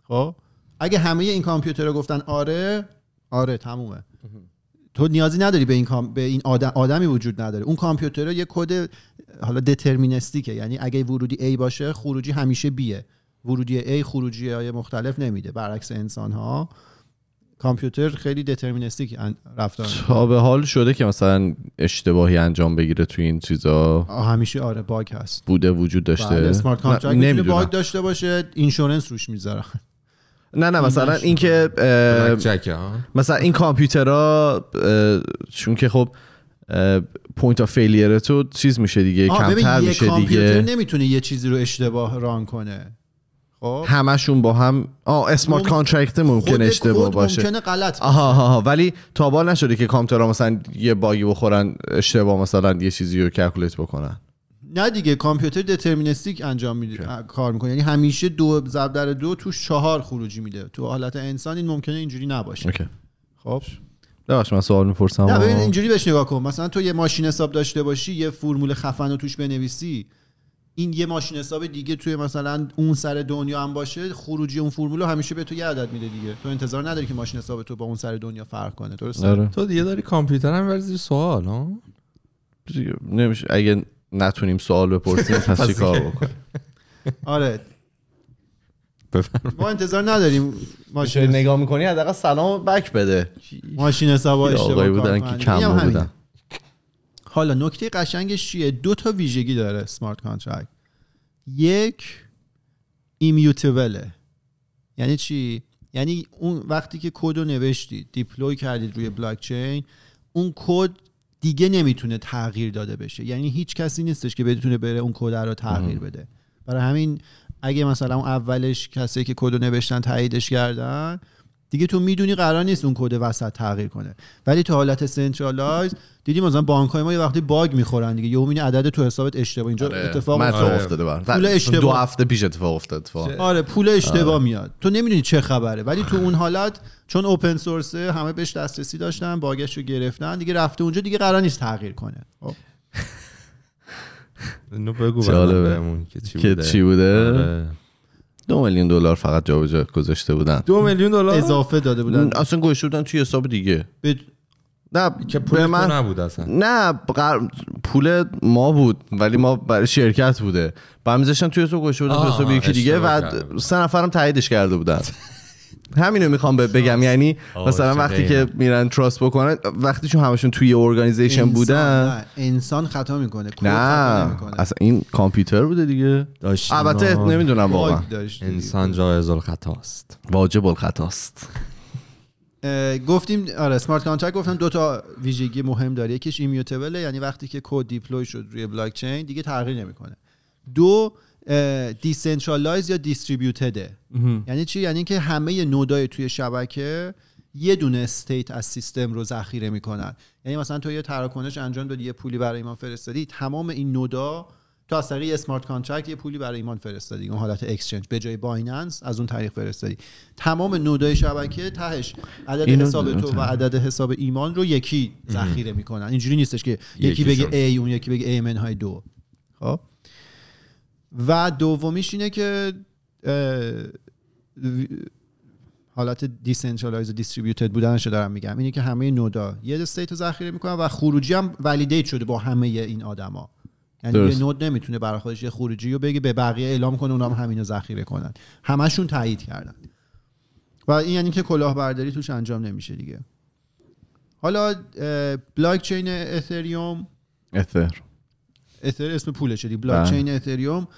خب؟ اگه همه این کامپیوتر رو گفتن آره آره تمومه. تو نیازی نداری به این کام... به این آدم... آدمی وجود نداره. اون کامپیوتر یه کد حالا دترمینستیکه یعنی اگه ورودی A باشه خروجی همیشه بیه ورودی A خروجی های مختلف نمیده. برعکس انسان ها کامپیوتر خیلی دترمینستیک رفتار. تا به حال شده که مثلا اشتباهی انجام بگیره توی این چیزا. همیشه آره باگ هست. بوده وجود داشته. بله اسمارت نه، کانترکت. باگ داشته باشه اینشورنس روش می‌ذارن نه نه مثلا. اینکه مثلا این کامپیوترها چون که خب پوینت آف فیلیر تو چیز میشه دیگه کمتر میشه کامپیوتر دیگه نمی‌تونه یه چیزی رو اشتباه ران کنه خب همشون با هم آه اسمارت مم- کانترکت ممکن اشتباه باشه ممکنه غلط. آها آها. ولی تا بال نشده که کامپیوترها مثلا یه باگی بخورن اشتباه مثلا یه چیزی رو کلکولیت بکنن نه دیگه کامپیوتر دترمینستیک انجام میده کار می‌کنه. یعنی همیشه دو ضرب در دو توش چهار خروجی میده. تو حالت انسان این ممکنه اینجوری نباشه. اوکی. خب. ببخش من سوال می‌پرسم نه ببین اینجوری بهش نگاه کن. مثلا تو یه ماشین حساب داشته باشی یه فرمول خفن رو توش بنویسی این یه ماشین حساب دیگه توی مثلا اون سر دنیا هم باشه خروجی اون فرمول همیشه به تو یه عدد میده دیگه. تو انتظار نداری که ماشین حساب تو با اون سر دنیا فرق کنه درسته؟ آره. تو دیگه داری کامپیوتر هم زیر سوال ها؟ نمیشه. اگه نتونیم سوال بپرسیم پس چی کار. بکنیم؟ آره. ما انتظار نداریم چه ماشین نگاه می‌کنی حداقل سلام back بده. ماشین حساب یه اشتباه بودن. که کم. بودن حالا نکته قشنگش چیه؟ دو تا ویژگی داره smart contract یک immutable ه یعنی چی؟ یعنی اون وقتی که کد رو نوشتید deploy کردید روی بلاک چین اون کد دیگه نمی‌تونه تغییر داده بشه. یعنی هیچ کسی نیستش که بتونه بره اون کد رو تغییر بده. برای همین اگه مثلا اون اولش کسی که کد رو نوشتن تاییدش کردن دیگه تو می‌دونی قرار نیست اون کد وسط تغییر کنه. ولی تو حالت centralized دیدی مثلا بانک های ما یه وقتی bug می‌خورن دیگه. یهو می‌بینی عدد تو حسابت اشتباه. اینجا اتفاق افتاد. اتفاق افتاده بر. پول اشتباه. دو هفته پیش اتفاق افتاد. اتفاق آره پول اشتباه میاد. تو نمی‌دونی چه خبره. ولی تو اون حالت چون اوپن سورسه همه بهش دسترسی داشتن باگش رو گرفتن دیگه رفته اونجا دیگه قرار نیست تغییر کنه. خب. اینو بگو که چی که بوده. چی بوده؟ آره. دو میلیون دلار فقط جابجا گذاشته بودن. دو میلیون دلار؟ اضافه داده بودن. اصلا گوشته بودن توی حساب دیگه. به- نه که پول من تو نبود اصلا. نه قر- پول ما بود ولی ما برای شرکت بوده. بعد میذاشتن توی حساب گوشته بودن آه، تو حساب یکی دیگه و. سه نفرم تاییدش کرده بودن. همینو می‌خوام بگم. یعنی مثلا وقتی که. میرن trust بکنن وقتی چون همشون توی organization انسان- بودن. نه، انسان خطا می‌کنه. کد خطا نه اصلا این کامپیوتر بوده دیگه. داشت البته. نمی‌دونم واقعا. انسان جایز الخطاست. واجب الخطاست. اه، گفتیم آره smart contract گفتم دو تا ویژگی مهم داره. یکیش immutable ه یعنی وقتی که کد deploy شد روی بلاک چین دیگه تغییر نمی‌کنه. دو decentralized یا distributed ه یعنی چی؟ یعنی که همه node ای توی شبکه یه دونه state از سیستم رو ذخیره می‌کنن. یعنی مثلا تو یه تراکنش انجام دادی یه پولی برای ایمان فرستادی تمام این node ا تو از طریق smart contract یه پولی برای ایمان فرستادی. اون حالت exchange به جای بایننس از اون طریق فرستادی. تمام node ای شبکه تهش عدد حساب تو و عدد حساب ایمان رو یکی ذخیره می‌کنن. اینجوری نیستش که یکی بگه. A اون یکی بگه A منهای دو. خب؟ و دومیش اینه که حالت decentralized و distributed بودنش رو دارم میگم. اینه که همه node ا یه state رو ذخیره می‌کنن و خروجی هم validate شده با همه این آدما. یعنی. یه node نمی‌تونه برای خودش یه خروجی رو بگه به بقیه اعلام کنه اونا هم همین رو ذخیره کنن. همشون تایید کردن. و این یعنی که کلاهبرداری توش انجام نمیشه دیگه. حالا بلاک چین اتریوم اتر اتر اسم پولشه دیگه بلاک. چین اتریوم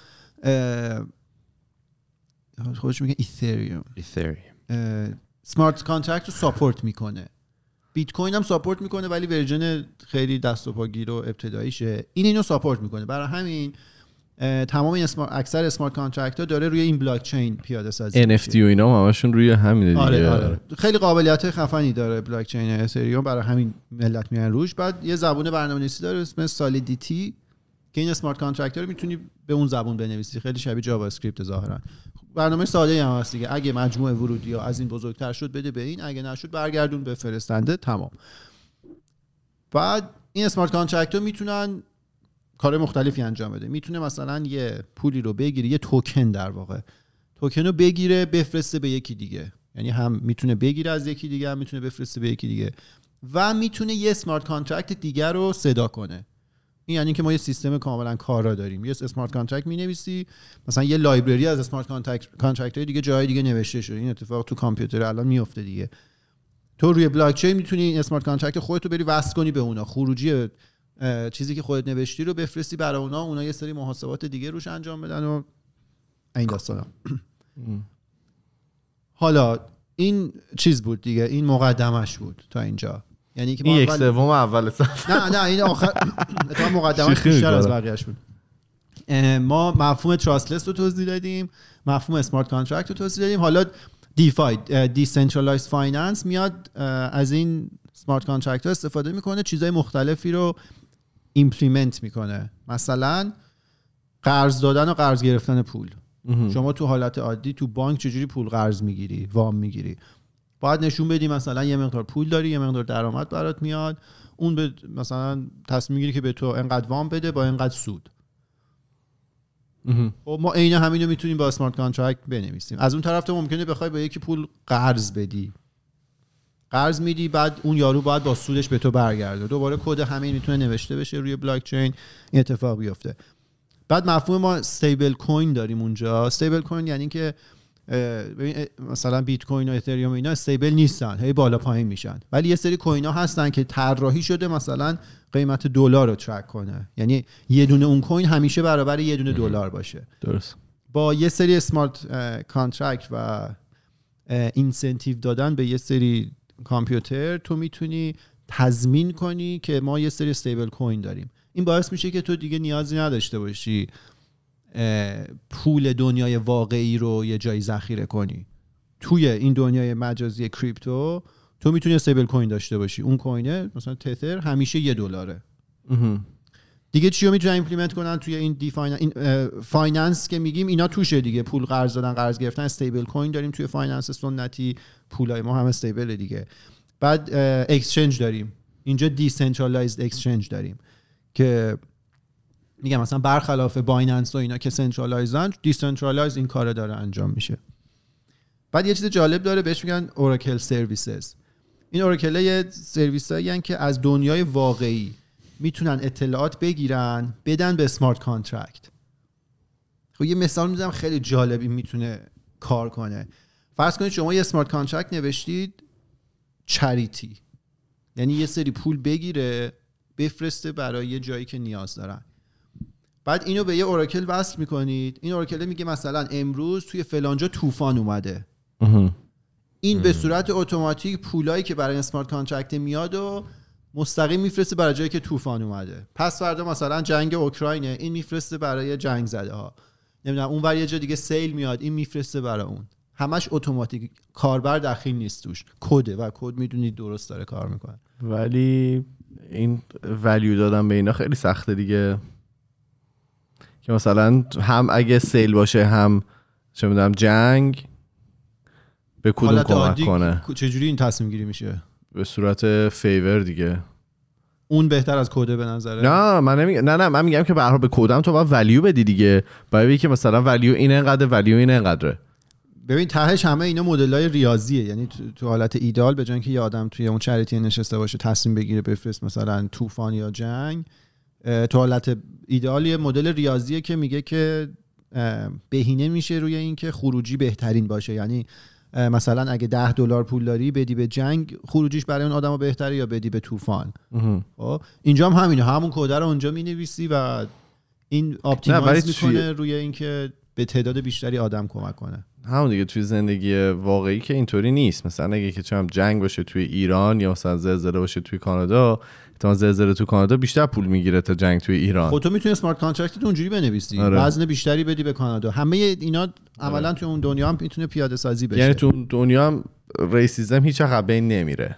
خودش میگه ایتریوم ایثریوم smart contract رو support می‌کنه. بیت کوین هم support می‌کنه ولی version خیلی دست و پاگیر و ابتداییشه. این اینو support می‌کنه. برای همین تمام این smart اکثر smart contract ها داره روی این بلاک چین پیاده سازی NFT و اینا هم همشون روی همینه دیگه. آره آره. خیلی قابلیت خفنی داره بلاک چین اتریوم برای همین ملت میان روش. بعد یه زبون برنامه‌نویسی داره اسم Solidity که این smart contract رو می‌تونی به اون زبون بنویسی. خیلی شبیه جاوا اسکریپت ظاهرا. برنامه ساده هم هست دیگه. اگه مجموع ورودی ها از این بزرگتر شد بده به این اگه نشد برگردون به فرستنده. تمام. بعد این smart contract رو می‌تونن کار مختلفی انجام بده. می‌تونه مثلا یه پولی رو بگیره یه توکن در واقع. توکن رو بگیره بفرسته به یکی دیگه. یعنی هم می‌تونه بگیره از یکی دیگه هم می‌تونه بفرسته به یکی دیگه. و می‌تونه یه smart contract دیگر رو صدا کنه. این یعنی که ما یه سیستم کاملا کارا داریم. یه smart contract می‌نویسی مثلا یه library از smart contract دیگه جای دیگه نوشته شده. این اتفاق تو کامپیوتر الان میفته دیگه. تو روی بلاک چین می‌تونی این smart contract خودت رو بری وصل کنی به اونا. خروجی چیزی که خودت نوشتی رو بفرستی برای اونا. اونا یه سری محاسبات دیگه روش انجام بدن و این داستانا. حالا این چیز بود دیگه. این مقدمش بود تا اینجا. یعنی که ما این یک اول- سوم اول صف نه نه این آخر مقدمش شوخی بیشتر از. بقیه‌اش بود. ما مفهوم trustless رو توضیح دادیم مفهوم smart contract رو توضیح دادیم. حالا DeFi decentralized finance میاد از این smart contract ها استفاده می‌کنه چیزهای مختلفی رو implement می‌کنه. مثلا قرض دادن و قرض گرفتن پول. شما تو حالت عادی تو بانک چجوری پول قرض می‌گیری وام می‌گیری؟ باید نشون بدی مثلا یه مقدار پول داری یه مقدار درآمد برات میاد. اون به مثلا تصمیم می‌گیری که به تو انقدر وام بده با انقدر سود. خب ما عین همین رو می‌تونیم با smart contract بنویسیم. از اون طرف تو ممکنه بخوای با یکی پول قرض بدی. قرض میدی بعد اون یارو باید با سودش به تو برگرده. دوباره کد همین می‌تونه نوشته بشه روی بلاک چین این اتفاق بیفته. بعد مفهوم ما stablecoin داریم اونجا. stablecoin یعنی که ببین مثلا بیت کوین و اتریوم اینا stable نیستن هی بالا پایین میشن. ولی یه سری coin ها هستن که طراحی شده مثلا قیمت دلار رو track کنه. یعنی یه دونه اون coin همیشه برابر یه دونه دلار باشه. درست. با یه سری smart contract و incentive دادن به یه سری کامپیوتر تو می‌تونی تضمین کنی که ما یه سری stablecoin داریم. این باعث میشه که تو دیگه نیازی نداشته باشی پول دنیای واقعی رو یه جایی ذخیره کنی. توی این دنیای مجازی crypto تو می‌تونی stablecoin داشته باشی. اون coin ه مثلا تتر همیشه یه دلاره. دیگه چی رو می‌تونن implement کنن توی این De finance که میگیم اینا توشه دیگه. پول قرض دادن قرض گرفتن stablecoin داریم توی finance سنتی. پولای ما هم stable دیگه. بعد exchange داریم. اینجا decentralized exchange داریم. که میگم مثلا برخلاف بایننس و اینا که centralized ن decentralized این کارو داره انجام میشه. بعد یه چیز جالب داره بهش میگن oracle services این oracle یه سرویس که از دنیای واقعی می‌تونن اطلاعات بگیرن بدن به smart contract خب یه مثال می‌زنم خیلی جالبی می‌تونه کار کنه. فرض کنید شما یه smart contract نوشتید charity یعنی یه سری پول بگیره بفرسته برای یه جایی که نیاز دارن. بعد اینو به یه oracle وصل می‌کنید. این oracle میگه مثلا امروز توی فلانجا طوفان اومده. این به صورت اتوماتیک پولایی که برای smart contract میاد و مستقیم میفرسته برای جایی که طوفان اومده. پس فردا مثلا جنگ اوکراینه. این میفرسته برای جنگ زده ها نمی‌دونم اون ور یه جا دیگه سیل میاد. این میفرسته برای اون. همش اتوماتیک. کاربر دخیل نیست توش. کده و کد می‌دونید درست داره کار می‌کنه. ولی این value دادن به اینا خیلی سخته دیگه. که مثلا هم اگه سیل باشه هم چه می‌دونم جنگ به کدوم کمک کنه؟ چجوری این تصمیم گیری میشه؟ به صورت fair دیگه. اون بهتر از کده به نظره؟ نه من نمیگم نه نه من میگم که به به کدم تو باید ولیو بدی دیگه. باید که مثلا ولیو این انقدر ولیو این انقدره. ببین تهش همه اینا مدل های ریاضیه. یعنی تو, حالت ایدال به جای اینکه یه آدم توی اون چریتی نشسته باشه تصمیم بگیره بفرست مثلا طوفان یا جنگ تو حالت ایدال یه مدل ریاضیه که میگه که بهینه میشه روی اینکه خروجی بهترین باشه. یعنی مثلا اگه ده دلار پول داری بدی به جنگ خروجیش برای اون آدم بهتره یا بدی به طوفان. خب اینجا هم همینه. همون کد رو اونجا می‌نویسی و این optimize می‌کنه روی اینکه به تعداد بیشتری آدم کمک کنه. همون دیگه توی زندگی واقعی که اینطوری نیست. مثلا اگه که چم جنگ باشه توی ایران یا مثلا زلزله باشه توی کانادا احتمال زلزله توی کانادا بیشتر پول می‌گیره تا جنگ توی ایران. خب تو می‌تونی smart contract اونجوری بنویسی. آره. وزن بیشتری بدی به کانادا. همه اینا عملا توی اون دنیا هم می‌تونه پیاده سازی بشه. یعنی تو اون دنیا هم racism هیچ وقت بین نمیره.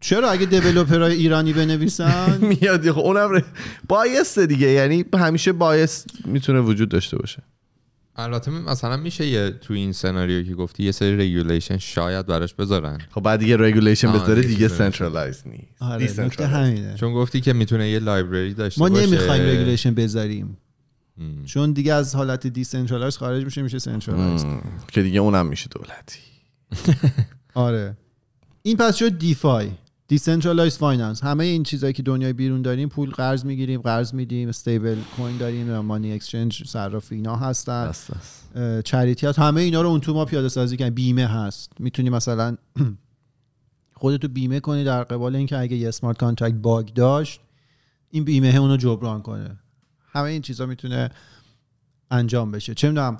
چرا اگه developer ای ایرانی بنویسن؟ میاد. خب اونم bias ه دیگه. یعنی همیشه bias می‌تونه وجود داشته باشه. البته مثلا میشه یه تو این سناریو که گفتی یه سری regulation شاید براش بذارن. خب بعد دیگه regulation بذاره دیگه. centralize نیست. آره نکته. همینه. چون گفتی که می‌تونه یه library داشته ما باشه. نمی‌خوایم regulation بذاریم. م. چون دیگه از حالت decentralize خارج میشه میشه centralize. که دیگه اونم میشه دولتی. آره. این پس شد DeFi decentralized finance همه این چیزایی که دنیای بیرون داریم پول قرض می‌گیریم قرض میدیم stablecoin داریم money exchange صرافی اینا هستن. charity هست. همه اینا رو اون تو ما پیاده سازی کردیم. بیمه هست. می‌تونی مثلا خودتو بیمه کنی در قبال اینکه اگه یه smart contract bug داشت این بیمه اونو جبران کنه. همه این چیزا می‌تونه انجام بشه. چه می‌دونم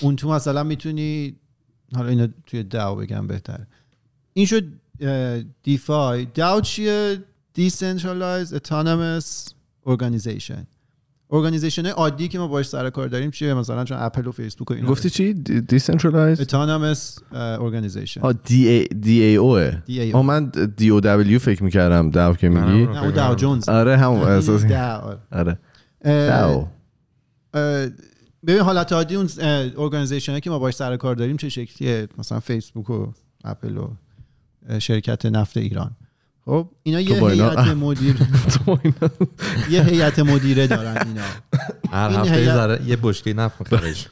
اون تو مثلا می‌تونی حالا اینو توی DAO بگم بهتر. این شد DeFi DAO چیه? Decentralized Autonomous Organization. organization عادی که ما باش سر کار داریم چیه؟ مثلا چون اپل و فیسبوک و اینا. گفتی چی؟ decentralized Autonomous uh, Organization. آه D D A O DAO. آه من D O W فکر می‌کردم Dow که میگی. نه Dow Jones. آره همون اساس DAO. آره. داو. ببین حالت عادی اون ارگانیزیشن که ما باش سر کار داریم چه شکلیه؟ مثلا فیسبوک و اپل و شرکت نفت ایران. خب اینا یه هیئت مدیر یه هیئت مدیره دارن اینا. هر این هفته یه بشکه نفت می‌خرش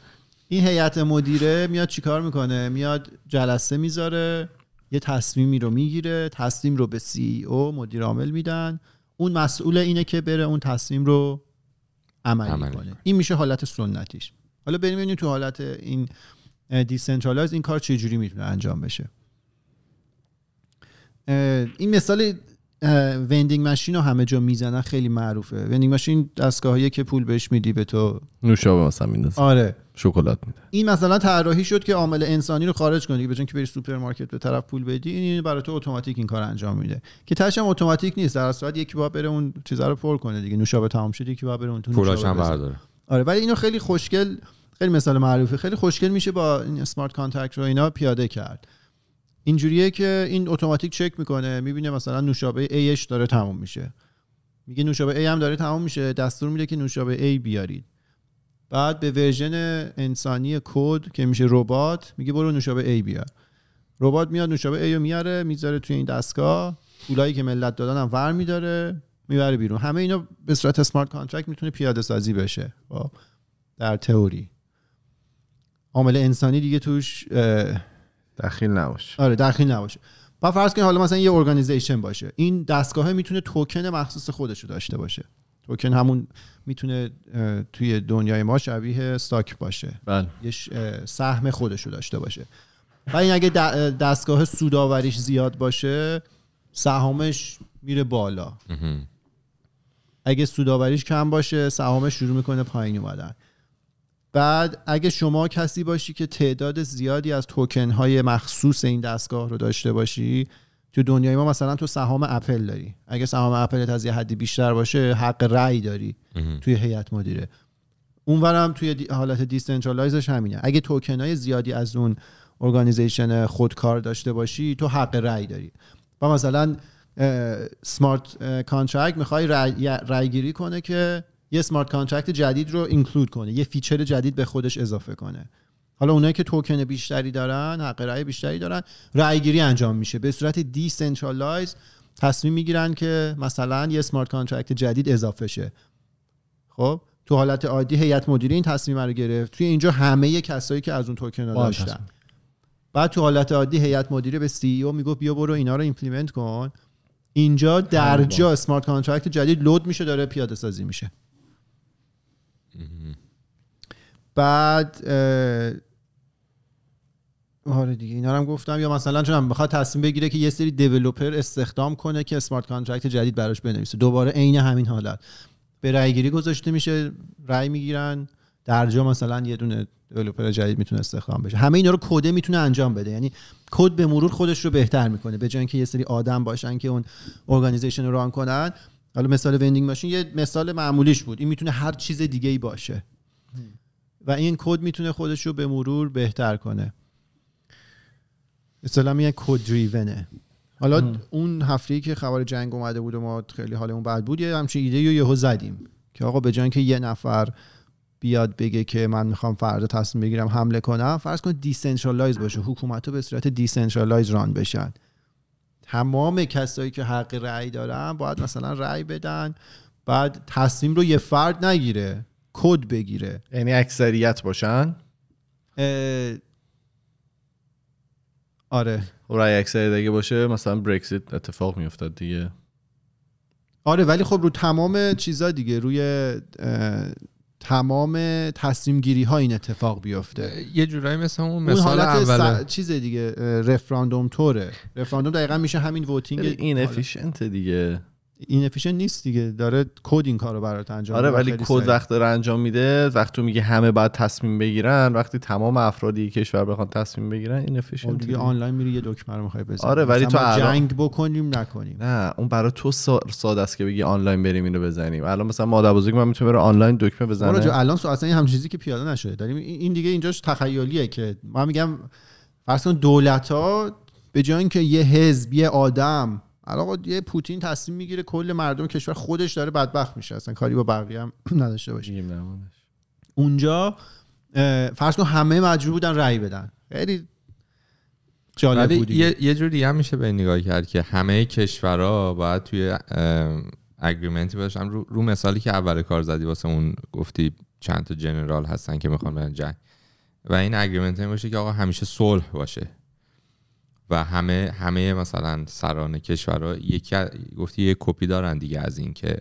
این هیئت مدیره میاد چیکار می‌کنه؟ میاد جلسه می‌ذاره یه تصمیمی رو می‌گیره تصمیم رو به سی او مدیر عامل میدن. اون مسئول اینه که بره اون تصمیم رو عملی, کنه. این میشه حالت سنتیش. حالا بریم ببینیم تو حالت این decentralize این کار چه جوری می‌تونه انجام بشه. این مثال vending machine رو همه جا می‌زنن خیلی معروفه. vending machine دستگاهیه که پول بهش میدی به تو نوشابه مثلا میندازه. آره. شکلات میده. این مثلا طراحی شد که عامل انسانی رو خارج کنی به جای که بری سوپرمارکت به طرف پول بدی این برای تو اتوماتیک این کار انجام میده. که تاش هم اتوماتیک نیست. در صورت یکی باید بره اون چیزا رو پر کنه دیگه. نوشابه تمام شد یکی باید بره اون تو پولاش نوشابه هم. برداره. آره ولی اینو خیلی خوشگل خیلی مثال معروفه. خیلی خوشگل میشه با این smart contract رو اینا پیاده کرد. اینجوریه که این اتوماتیک چک می‌کنه می‌بینه مثلا نوشابه Aش داره تموم میشه. میگه نوشابه A هم داره تموم میشه دستور میده که نوشابه A بیارید. بعد به version انسانی کد که میشه ربات میگه برو نوشابه A بیار. ربات میاد نوشابه A رو میاره می‌ذاره توی این دستگاه. پولایی که ملت دادن هم ور میداره می‌بره بیرون. همه اینا به صورت smart contract می‌تونه پیاده سازی بشه. خب؟ در تئوری. عامل انسانی دیگه توش دخیل نباشه آره داخل نباشه با فرض کنید حالا مثلا یه organization باشه. این دستگاه می‌تونه توکن مخصوص خودش رو داشته باشه. توکن همون می‌تونه توی دنیای ما شبیه stock باشه. بله. یه سهم خودش رو داشته باشه. و این اگه دستگاه سوداوریش زیاد باشه سهامش میره بالا. اگه سوداوریش کم باشه سهامش شروع می‌کنه پایین اومدن. بعد اگه شما کسی باشی که تعداد زیادی از توکن های مخصوص این دستگاه رو داشته باشی تو دنیای ما مثلا تو سهام اپل داری. اگه سهام اپلت از یه حدی بیشتر باشه حق رأی داری. توی هیئت مدیره. اونورم توی دی- حالت decentralize ش همینه. اگه توکن های زیادی از اون organization خودکار داشته باشی تو حق رأی داری. و مثلا smart contract می‌خوای رأی گیری کنه که یه smart contract جدید رو include کنه یه feature جدید به خودش اضافه کنه. حالا اونایی که توکن بیشتری دارن حق رأی بیشتری دارن رأی گیری انجام میشه. به صورت decentralize تصمیم می‌گیرن که مثلا یه smart contract جدید اضافه شه. خب؟ تو حالت عادی هیئت مدیره این تصمیم رو گرفت. توی اینجا همه کسایی که از اون توکن رو داشتن. بعد تو حالت عادی هیئت مدیره به CEO می‌گفت بیا برو اینا رو implement کن. اینجا در جا smart contract جدید load میشه داره پیاده سازی میشه. بعد آره دیگه اینا هم گفتم. یا مثلا چون بخواد تصمیم بگیره که یه سری developer استخدام کنه که smart contract جدید براش بنویسه. دوباره عین همین حالت. به رأی گیری گذاشته میشه رأی می‌گیرن. در جا مثلا یه دونه developer جدید می‌تونه استخدام بشه. همه اینا رو کده می‌تونه انجام بده. یعنی کد به مرور خودش رو بهتر می‌کنه. به جای اینکه یه سری آدم باشن که اون organization رو run کنن. حالا مثال vending machine یه مثال معمولیش بود. این می‌تونه هر چیز دیگه ای باشه. و این کد می‌تونه خودش رو به مرور بهتر کنه. اصطلاح میگه code driven ه حالا اون هفته که خبر جنگ اومده بود و ما خیلی حالمون بد بود یه همچین ایده رو یهو زدیم که آقا به جای اینکه یه نفر بیاد بگه که من می‌خوام فردا تصمیم بگیرم حمله کنم فرض کن decentralized باشه. حکومت به صورت decentralized run بشن. تمام کسایی که حق رأی دارن باید مثلا رأی بدن بعد تصمیم رو یه فرد نگیره کد بگیره. یعنی اکثریت باشن؟ اه، آره. و رای اکثریت اگه باشه مثلا برکزیت اتفاق میافتاد دیگه. آره ولی خب رو تمام چیزا دیگه روی تمام تصمیم گیری ها این اتفاق بیفته. یه جورایی مثل اون اون مثال حالت اوله س... چیز دیگه رفراندوم توره رفراندوم دقیقا میشه همین voting این efficient دیگه. این efficient نیست دیگه. داره کد این کارو برات انجام آره ولی کد. وقت داره انجام میده. وقتی میگه همه باید تصمیم بگیرن. وقتی تمام افرادی کشور بخوان تصمیم بگیرن این خب efficient دیگه. آنلاین میری یه دکمه رو می‌خوای بزنی. آره، ولی تو جنگ بکنیم نکنیم. نه اون برای تو سا- ساده است که بگی آنلاین بریم اینو بزنیم. الان مثلا مادر بزرگ من می‌تونه بره آنلاین دکمه آره بزنه جو الان سو اصلا هم چیزی که پیاده نشده. داریم این دیگه اینجاش تخیلیه که من میگم فرض کن دولت ها به جای اینکه یه حزب یه آدم الان یه پوتین تصمیم می‌گیره کل مردم کشور خودش داره بدبخت میشه. اصلا کاری با بقیه هم نداشته باشه. اونجا فرض کن همه مجبور بودن رأی بدن. خیلی جالب بود. یه, یه جور دیگه هم میشه به این نگاه کرد که همه کشورها باید توی اگریمنتی باشم رو, رو مثالی که اول کار زدی واسه اون گفتی چند تا جنرال هستن که می‌خوان برن جنگ. و این اگریمنت این باشه که آقا همیشه صلح باشه. و همه همه مثلا سران کشورها یکی گفتی یه کپی دارن دیگه از این که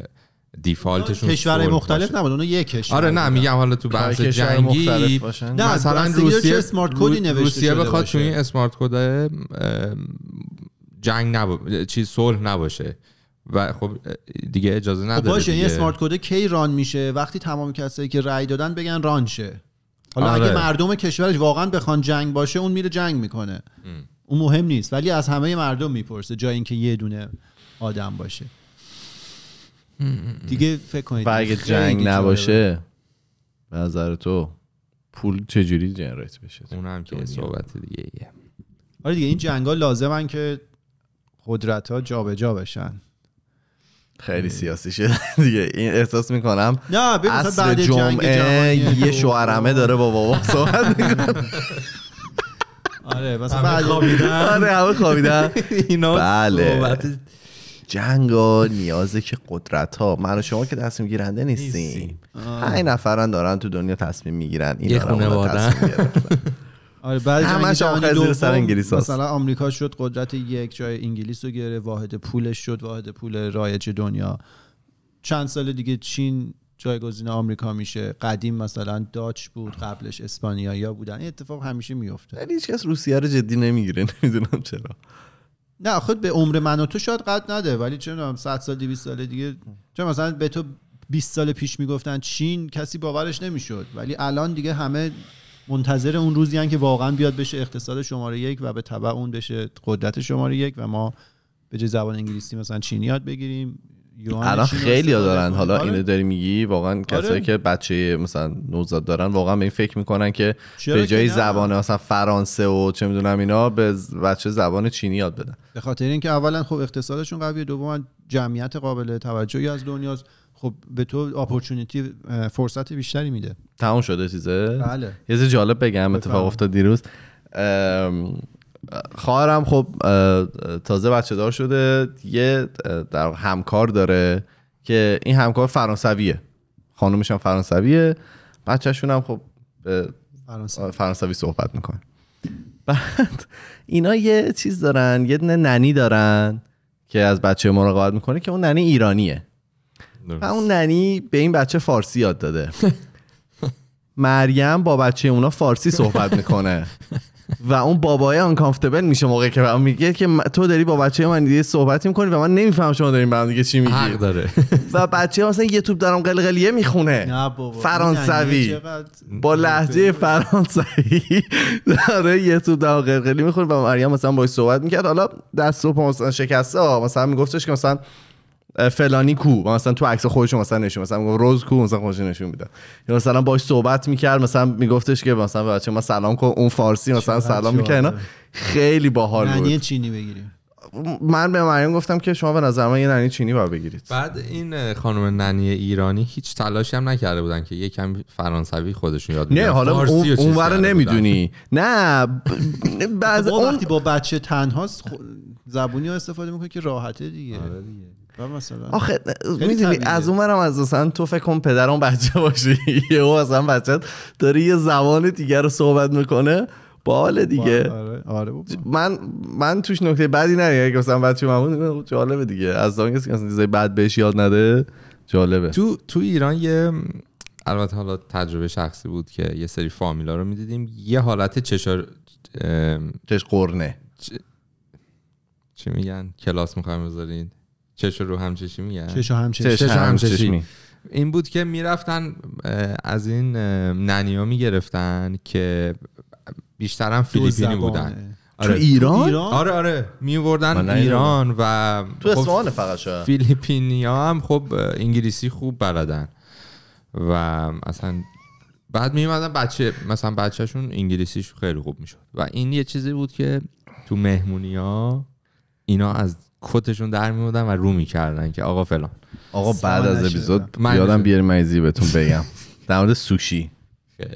دیفالتشون صلح مختلف. نبود اونو یک کشور آره نه. میگم حالا تو بحث کشور جنگی باشن. نه، مثلا روسیه اسمارت کدی نوشته روسیه شده بخواد تو. این اسمارت کد جنگ نبا... چیز صلح نباشه و خب دیگه اجازه خب نداره باشه این. اسمارت کد کی ران میشه وقتی تمام کسایی که رأی دادن بگن ران شه حالا آره. اگه مردم کشورش واقعا بخوان جنگ باشه اون میره جنگ می‌کنه اون مهم نیست ولی از همه مردم می‌پرسه جای اینکه یه دونه آدم باشه دیگه فکر کنید و اگه خیلی جنگ. نباشه به نظر تو پول چجوری جنریت بشه اونم که دنیا. صحبت دیگه ایه. آره دیگه این جنگ ها لازمن که قدرت ها جابجا بشن خیلی سیاسی شده دیگه این احساس می‌کنم نه اصر بعد جنگ جمعه جهانی یه شوهرمه داره با بابا صحبت می‌کنه آره مثلا بعد آره همه خوابیدن اینا بله. صحبت جنگا نیازه که قدرت ها من و شما که تصمیم گیرنده نیستیم. پنج نفرن دارن تو دنیا تصمیم می‌گیرن این گرفتن. آره بعد جنگ همش آخر زیر سر انگلیس هست. مثلا آمریکا شد قدرت یک جای انگلیس رو گره واحد پولش شد واحد پول رایج دنیا چند سال دیگه چین جایگزین آمریکا میشه. قدیم مثلا داچ بود قبلش اسپانیایی بودن. این اتفاق همیشه میفته ولی هیچ کس روسیه رو جدی نمی‌گیره نمی‌دونم چرا. نه خود به عمر من و تو شاید قد نده ولی چه می‌دونم 100 سال 200 سال دیگه. چون مثلا به تو 20 سال پیش می‌گفتن چین کسی باورش نمی‌شد. ولی الان دیگه همه منتظر اون روزی هن که واقعا بیاد بشه اقتصاد شماره یک و به تبع اون بشه قدرت شماره یک و ما به جای زبان انگلیسی مثلا چینی یاد بگیریم. الان خیلی ها دارن. حالا آره. اینو داری میگی واقعا کسایی آره. که بچه مثلا نوزاد دارن واقعا به این فکر می‌کنن که به جای؟ زبان مثلا فرانسه و چه می‌دونم اینا به بچه زبان چینی یاد بدن به خاطر اینکه اولا خب اقتصادشون قویه دوما جمعیت قابل توجهی از دنیاست خب به تو اپورتونیتی فرصت بیشتری میده تموم شده چیزه بله یه جالب بگم اتفاق. افتاد دیروز ام، خواهرم خب تازه بچه دار شده یه در همکار داره که این همکار فرانسویه. خانومش هم فرانسویه. بچهشون هم خب فرانسوی. صحبت می‌کنه بعد اینا یه چیز دارن یه دونه ننی دارن که از بچه مراقبت می‌کنه که اون ننی ایرانیه. و اون ننی به این بچه فارسی یاد داده. مریم با بچه اونا فارسی صحبت می‌کنه. و اون بابای آنکامفتبل میشه موقعی که اون میگه که من- تو داری با بچه من دیگه صحبتی می‌کنی و من نمیفهم شما دارین به هم دیگه چی میگی. حق داره. و بچه مثلا یه توپ دارم قلقلیه می‌خونه. فرانسوی. یعنی با لحجه فرانسوی. داره یه تو دم قلقلی می‌خوره و مریم مثلا باش صحبت می‌کرد. حالا دست و پا مثلا شکسته مثلا میگفتش که مثلا فلانی کو. و مثلا تو عکس خودشون مثلا نشون مثلا می‌گفت روز کو مثلا خودش نشون می‌داد یا مثلا باش صحبت می‌کرد مثلا میگفتش که مثلا بچه ما سلام کن اون فارسی مثلا سلام می‌کرد اینا. جالب. خیلی باحال معنی بود. چینی بگیریم. من به مریم گفتم که شما به نظر من یه ننی چینی باید بگیرید. بعد این خانم ننی ایرانی هیچ تلاشی هم نکرده بودن که یکم فرانسوی خودشون یاد نه. حالا اون رو چیز اون ور کرده بودن. نمی‌دونی. نه ب- بعض بابا اون وقتی با بچه تنهاست خ... زبونی رو استفاده می‌کنه که راحته دیگه. و مثلا آخه می‌دونی. از اون برم از مثلا تو فکر کن پدر اون بچه باشی یهو مثلا بچه داره یه زبان دیگر رو صحبت می‌کنه. باله دیگه. آره آره. من من توش نکته بعدی نه که مثلا بچه من جالبه دیگه. از اون کسی که چیزای بد بهش یاد نده جالبه. تو تو ایران یه البته حالا تجربه شخصی بود که یه سری فامیلا رو می‌دیدیم. یه حالت چشار چش قرنه. چی میگن؟ کلاس می‌خوایم بذارین. چش رو همچشی میگن؟ چش و همچش چش. همچشمی این بود که می‌رفتن از این ننیا می‌گرفتن که بیشترم فیلیپینی بودن. تو آره. ایران؟ آره آره. میوردن. ایران و تو خب اصفهان فقط شاید. فیلیپینی ها هم خب انگلیسی خوب بلدن. و اصلا بعد میومدن بچه مثلا بچهشون انگلیسیش خیلی خوب می‌شد. و این یه چیزی بود که تو مهمونی ها اینا از کتشون در میومدن و رو می‌کردن که آقا فلان. آقا بعد از اپیزود یادم. بیاریم مریضی بهتون بگم. در مورد سوشی.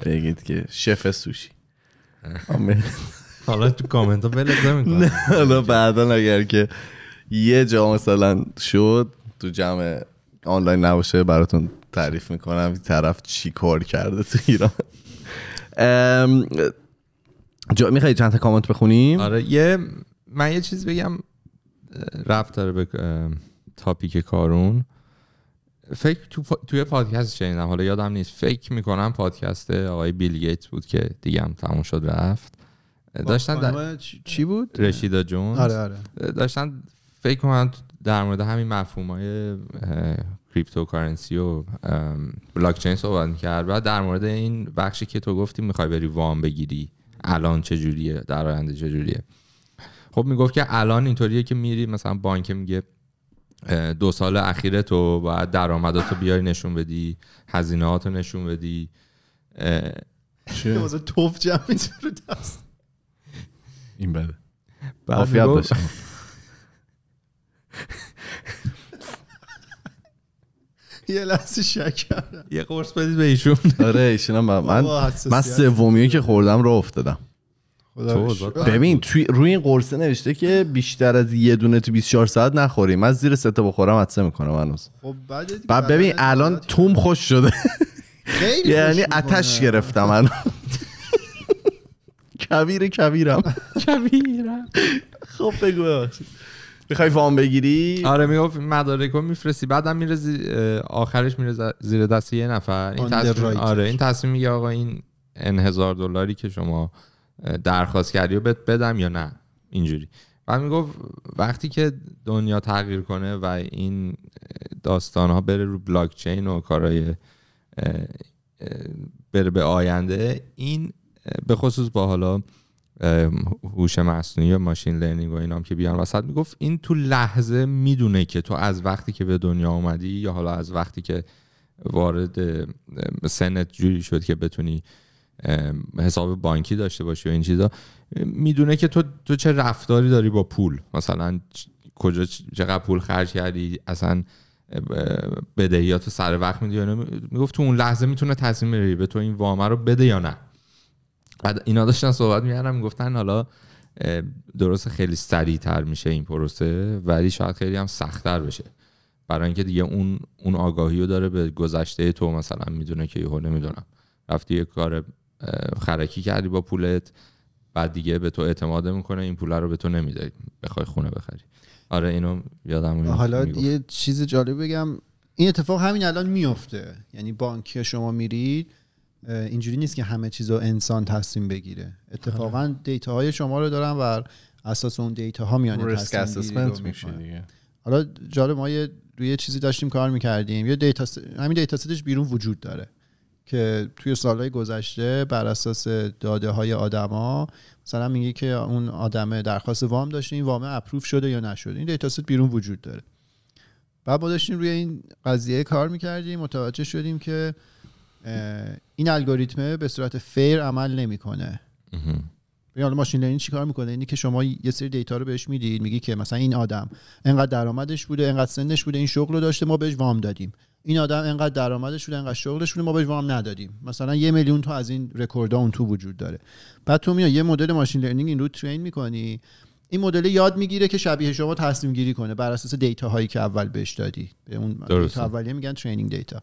بگید که شف سوشی. آمین. حالا تو کامنت ها بلد حالا بعدا اگر که یه جا مثلا شد تو جمع آنلاین نباشه براتون تعریف می‌کنم این طرف چی کار کرده تو ایران. جا میخوایی چند تا کامنت بخونیم؟ آره یه من یه چیز بگم. رفت داره به تاپیک کارون. فکر تو پا- توی پادکست شنیدم حالا یادم نیست. فکر می‌کنم پادکست آقای بیل گیتس بود که دیگه هم تموم شد رفت. داشتن در چی- بود؟ رشیدا جونز. آره آره. داشتن فکر کنم در مورد همین مفهوم های cryptocurrency و بلاک چین صحبت می‌کرد بعد در مورد این بخشی که تو گفتی می‌خوای بری وام بگیری الان چجوریه در آینده چجوریه. خب می‌گفت که الان اینطوریه که میری مثلا بانک میگه دو سال اخیر تو باید درآمداتو بیاری نشون بدی هزینهاتو نشون بدی. واسه توف جمع رو دست. این بده. عافیت میگفت- باشه یه لحظه شک کردم. یه قرص بدید به ایشون. آره ایشون هم من من. سومیو که خوردم رو افتادم. ببین توی روی این قرصه نوشته که بیشتر از یه دونه تو 24 ساعت نخوریم. من زیر سه تا بخورم عطسه می‌کنم هنوز. خب بعد ببین الان توم. خوش شده. خیلی یعنی آتش. گرفتم من کبیر کبیرم کبیرم خب بگو ببخشید. می‌خوای وام بگیری؟ آره می‌گفت مدارک رو میفرستی. بعدم میره آخرش میره زیر دست یه نفر. این تصمیم. آره این تصمیم میگه آقا این ان هزار دلاری که شما درخواست کردی و بهت بدم یا نه؟ اینجوری. بعد می‌گفت وقتی که دنیا تغییر کنه و این داستان ها بره رو بلاک چین و کارهای بره به آینده این به خصوص با حالا هوش مصنوعی و ماشین لرنینگ و اینام که بیان وسط می‌گفت این تو لحظه می‌دونه که تو از وقتی که به دنیا اومدی یا حالا از وقتی که وارد سنت جوری شد که بتونی حساب بانکی داشته باشی و این چیزا می‌دونه که تو تو چه رفتاری داری با پول. مثلا کجا چقدر پول خرج کردی اصلا بدهیات سر وقت میدی یا می‌گفت تو اون لحظه می‌تونه تصمیم بگیری به تو این وامه رو بده یا نه. بعد اینا داشتن صحبت می‌کردن می‌گفتن حالا درست خیلی سریعتر میشه این پروسه ولی شاید خیلی هم سختتر بشه. برای اینکه دیگه اون اون آگاهی رو داره به گذشته تو مثلا می‌دونه که یهو نمی‌دونم. رفتی یه کار خرکی کردی با پولت بعد دیگه به تو اعتماد می‌کنه این پول رو به تو نمیده بخوای خونه بخری. آره اینو یادم حالا می‌گفت. یه چیز جالب بگم این اتفاق همین الان میفته یعنی بانک شما میرید اینجوری نیست که همه چیز رو انسان تصمیم بگیره. اتفاقا data های شما رو دارن بر اساس اون data ها میان ریسک میشه. دیگه. حالا جالب ما یه روی چیزی داشتیم کار می‌کردیم. یه data س- همین dataset ش بیرون وجود داره. که توی سالهای گذشته بر اساس داده های آدما مثلا میگه که اون آدمه درخواست وام داشته این وام approve شده یا نشده. این dataset بیرون وجود داره. بعد ما داشتیم روی این قضیه کار می‌کردیم متوجه شدیم که این الگوریتمه به صورت fair عمل نمی‌کنه. مهم. ببین حالا machine learning چیکار می‌کنه؟ اینی که شما یه سری data رو بهش می‌دید میگی که مثلا این آدم انقدر درآمدش بوده انقدر سنش بوده این شغل رو داشته ما بهش وام دادیم. این آدم انقدر درآمدش بوده انقدر شغلش بوده ما بهش وام ندادیم. مثلا یه میلیون تا از این رکوردها اون تو وجود داره. بعد تو میای یه مدل machine learning این رو train می‌کنی. این مدل یاد می‌گیره که شبیه شما تصمیم گیری کنه بر اساس data هایی که اول بهش دادی. به اون. data اولیه میگن training data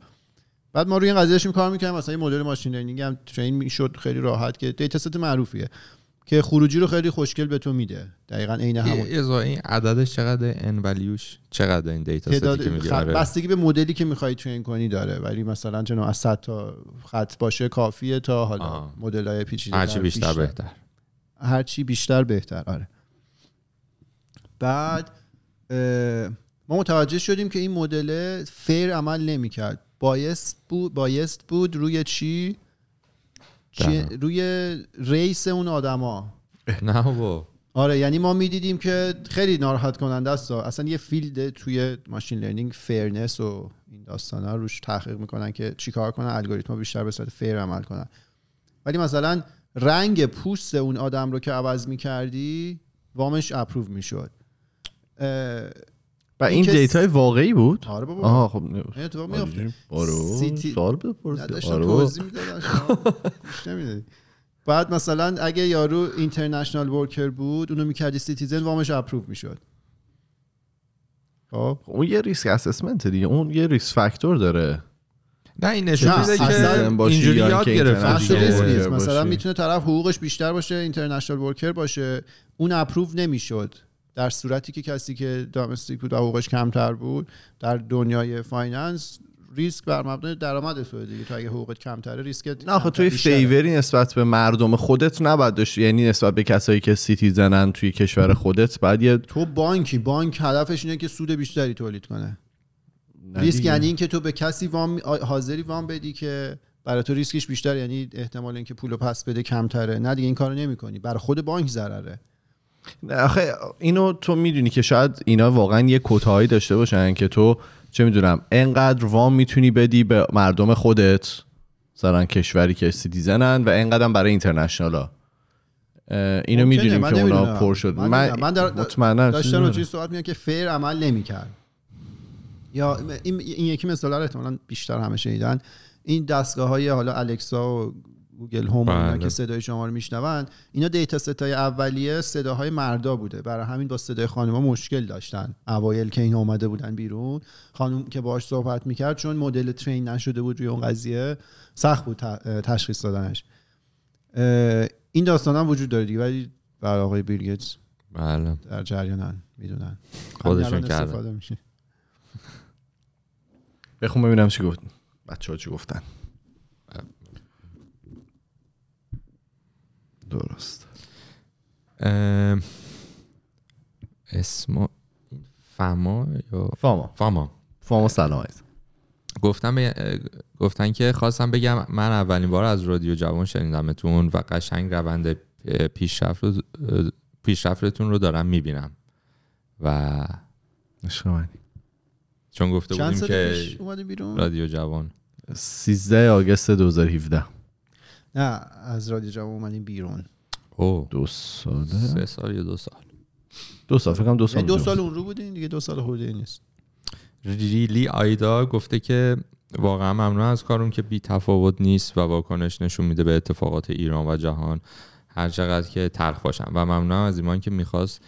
بعد ما روی این قضیه داشتیم کار می‌کنیم مثلا یه مدل machine learning هم train می‌شد خیلی راحت که dataset معروفیه. که خروجی رو خیلی خوشگل به تو میده. دقیقا عین همون. این عددش چقدر؟ n value ش چقدر این dataset ی که میگی؟ خ... آره. بستگی به مدلی که می‌خوای train کنی داره. ولی مثلا چون از 100 تا خط باشه کافیه تا حالا. مدل های پیچیده هرچی بیشتر بهتر. هرچی بیشتر بهتر آره. بعد ما متوجه شدیم که این مدل fair عمل نمی‌کرد. biased بود biased بود روی چی. روی race اون آدما. نه با آره یعنی ما می‌دیدیم که خیلی ناراحت کننده است اصلا یه field توی machine learning fairness و این داستانا روش تحقیق می‌کنن که چیکار کنن الگوریتم بیشتر به صورت fair عمل کنن. ولی مثلا رنگ پوست اون آدم رو که عوض می‌کردی وامش approve می‌شد. و این این که data ی واقعی بود؟ آره بابا. آها خب این اتفاق میفته آره سیتی- سوال بپرس نداشتم آره. توضیح گوش نمی‌دادی. بعد مثلا اگه یارو international worker بود اونو می‌کردی citizen وامش approve می‌شد. خب. اون یه risk assessment دیگه. اون یه risk factor داره. نه این نشون نه، میده که اینجوری یا یاد worker مثلا. می‌تونه طرف حقوقش بیشتر باشه international worker باشه. اون approve نمی‌شد. در صورتی که کسی که domestic بود و حقوقش کمتر بود در دنیای finance ریسک بر مبنای درآمد تو دیگه. تو اگه حقوقت کمتره ریسکت نه آخه توی. favor ی نسبت به مردم خودت نباید داشتی. یعنی نسبت به کسایی که citizen ن توی کشور خودت بعد یه تو بانکی. بانک هدفش اینه که سود بیشتری تولید کنه. نه ریسک. یعنی اینکه تو به کسی وام حاضری وام بدی که برای تو ریسکش بیشتر یعنی احتمال اینکه پولو پس بده کمتره. نه دیگه این کارو نمی‌کنی. برای خود بانک ضرره. آخه اینو تو می‌دونی که شاید اینا واقعا یه کوتاهی داشته باشن که تو چه می‌دونم انقدر وام می‌تونی بدی به مردم خودت مثلا کشوری که citizen ن و انقدر برای international ها اینو می‌دونیم که اونا. پر شد. من من, در- چیزی راجعی نداره. صحبت میگن که fair عمل نمی‌کرد. یا این, این یکی مثال رو احتمالاً بیشتر همه شنیدن. این دستگاه های حالا الکسا و گوگل هوم بله. که صدای شما رو میشنون اینا دیتا ستای اولیه صداهای مردا بوده. برای همین با صدای خانوما مشکل داشتن. اوایل که این اومده بودن بیرون خانم که باهاش صحبت می‌کرد چون مدل ترین نشده بود روی اون قضیه سخت بود تشخیص دادنش. این داستان هم وجود داره دیگه ولی برای آقای بیل بله. در جریانن می‌دونن. خودشون کردن. استفاده میشه. بخون ببینم چی گفت. بچه ها چی گفتن. درست. اسم فما یا فاما فاما فاما سلام عزیز. گفتن به- گفتن که خواستم بگم من اولین بار از رادیو جوان شنیدمتون و قشنگ روند پیشرفت رو- پیشرفتتون رو دارم می‌بینم. و عشق منی. چون گفته بودیم که رادیو جوان. 13 آگست 2017 نه از رادیو جوان اومدیم بیرون. او. دو ساله؟ سه سال یا دو سال؟ دو سال فکر کنم دو سال یعنی دو اونجا سال. اون رو بودین دیگه دو سال خورده نیست. ریلی آیدا گفته که واقعا ممنون از کارون که بی تفاوت نیست و واکنش نشون میده به اتفاقات ایران و جهان. هر چقدر که تلخ باشم. و ممنونم از ایمان که می‌خواست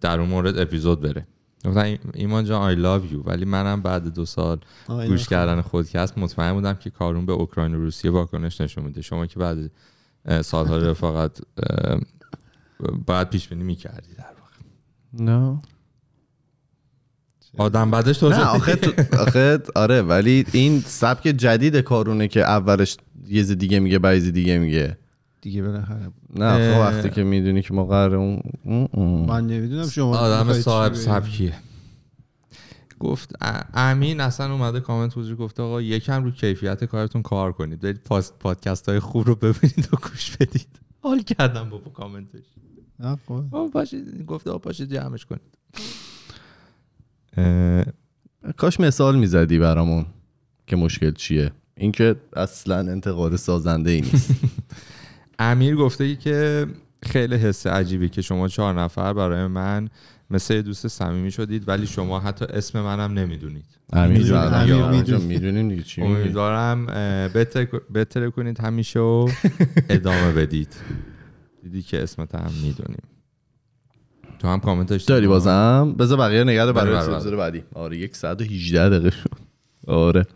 در اون مورد اپیزود بره. گفتن ایمان جان آی love you. ولی منم بعد دو سال گوش کردن خودکست مطمئن بودم که کارون به اوکراین و روسیه واکنش نشون میده. شما که بعد سالها رفاقت باید پیش بینی می‌کردی در واقع. نه. آدم بعدش تو نه آخه, تو- آخه آره ولی این سبک جدید کارونه که اولش یه دیگه میگه بعضی دیگه میگه. دیگه بالاخره نه اه. وقتی که می‌دونی که ما قراره اون. من نمی‌دونم شما آدم صاحب؟ سبکیه گفت امین اصلا اومده کامنت گذاشت گفته آقا یکم رو کیفیت کارتون کار کنید برید پادکست های خوب رو ببینید و گوش بدید حال کردم بابا کامنتش نه، خب. آقا پاشید گفته آقا پاشید جمعش کنید کاش مثال می‌زدی برامون که مشکل چیه این که اصلا انتقاد سازنده ای نیست امیر گفته که خیلی حس عجیبی که شما چهار نفر برای من مثل یه دوست صمیمی شدید ولی شما حتی اسم منم نمی‌دونید. آره می‌دونیم میگی. امیدوارم بهتر کنید همیشه و ادامه بدید. دیدی که اسمت هم می‌دونیم. تو هم کامنتش داری؟ بازم؟ بذار بقیه نگه رو برای بله، بله، بعدی. آره یک ساعت و 18 دقیقه شد. آره.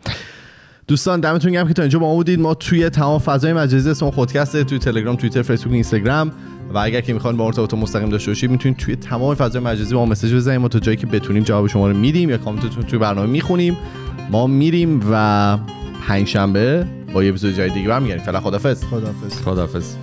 دوستان دمتون گرم که تا اینجا با ما بودید. ما توی تمام فضای مجازی اسم خودکسته توی تلگرام توییتر فیسبوک اینستاگرام. و اگر که می‌خواین با ما ارتباط مستقیم داشته باشید می‌تونید توی تمام فضای مجازی با ما مسیج بزنید. ما تا جایی که بتونیم جواب شما رو میدیم یا کامنتتون توی برنامه می‌خونیم ما میریم و پنجشنبه با یه اپیزود جدید دیگه برمیگردیم فعلا خدافظ خداحافظ. خداحافظ.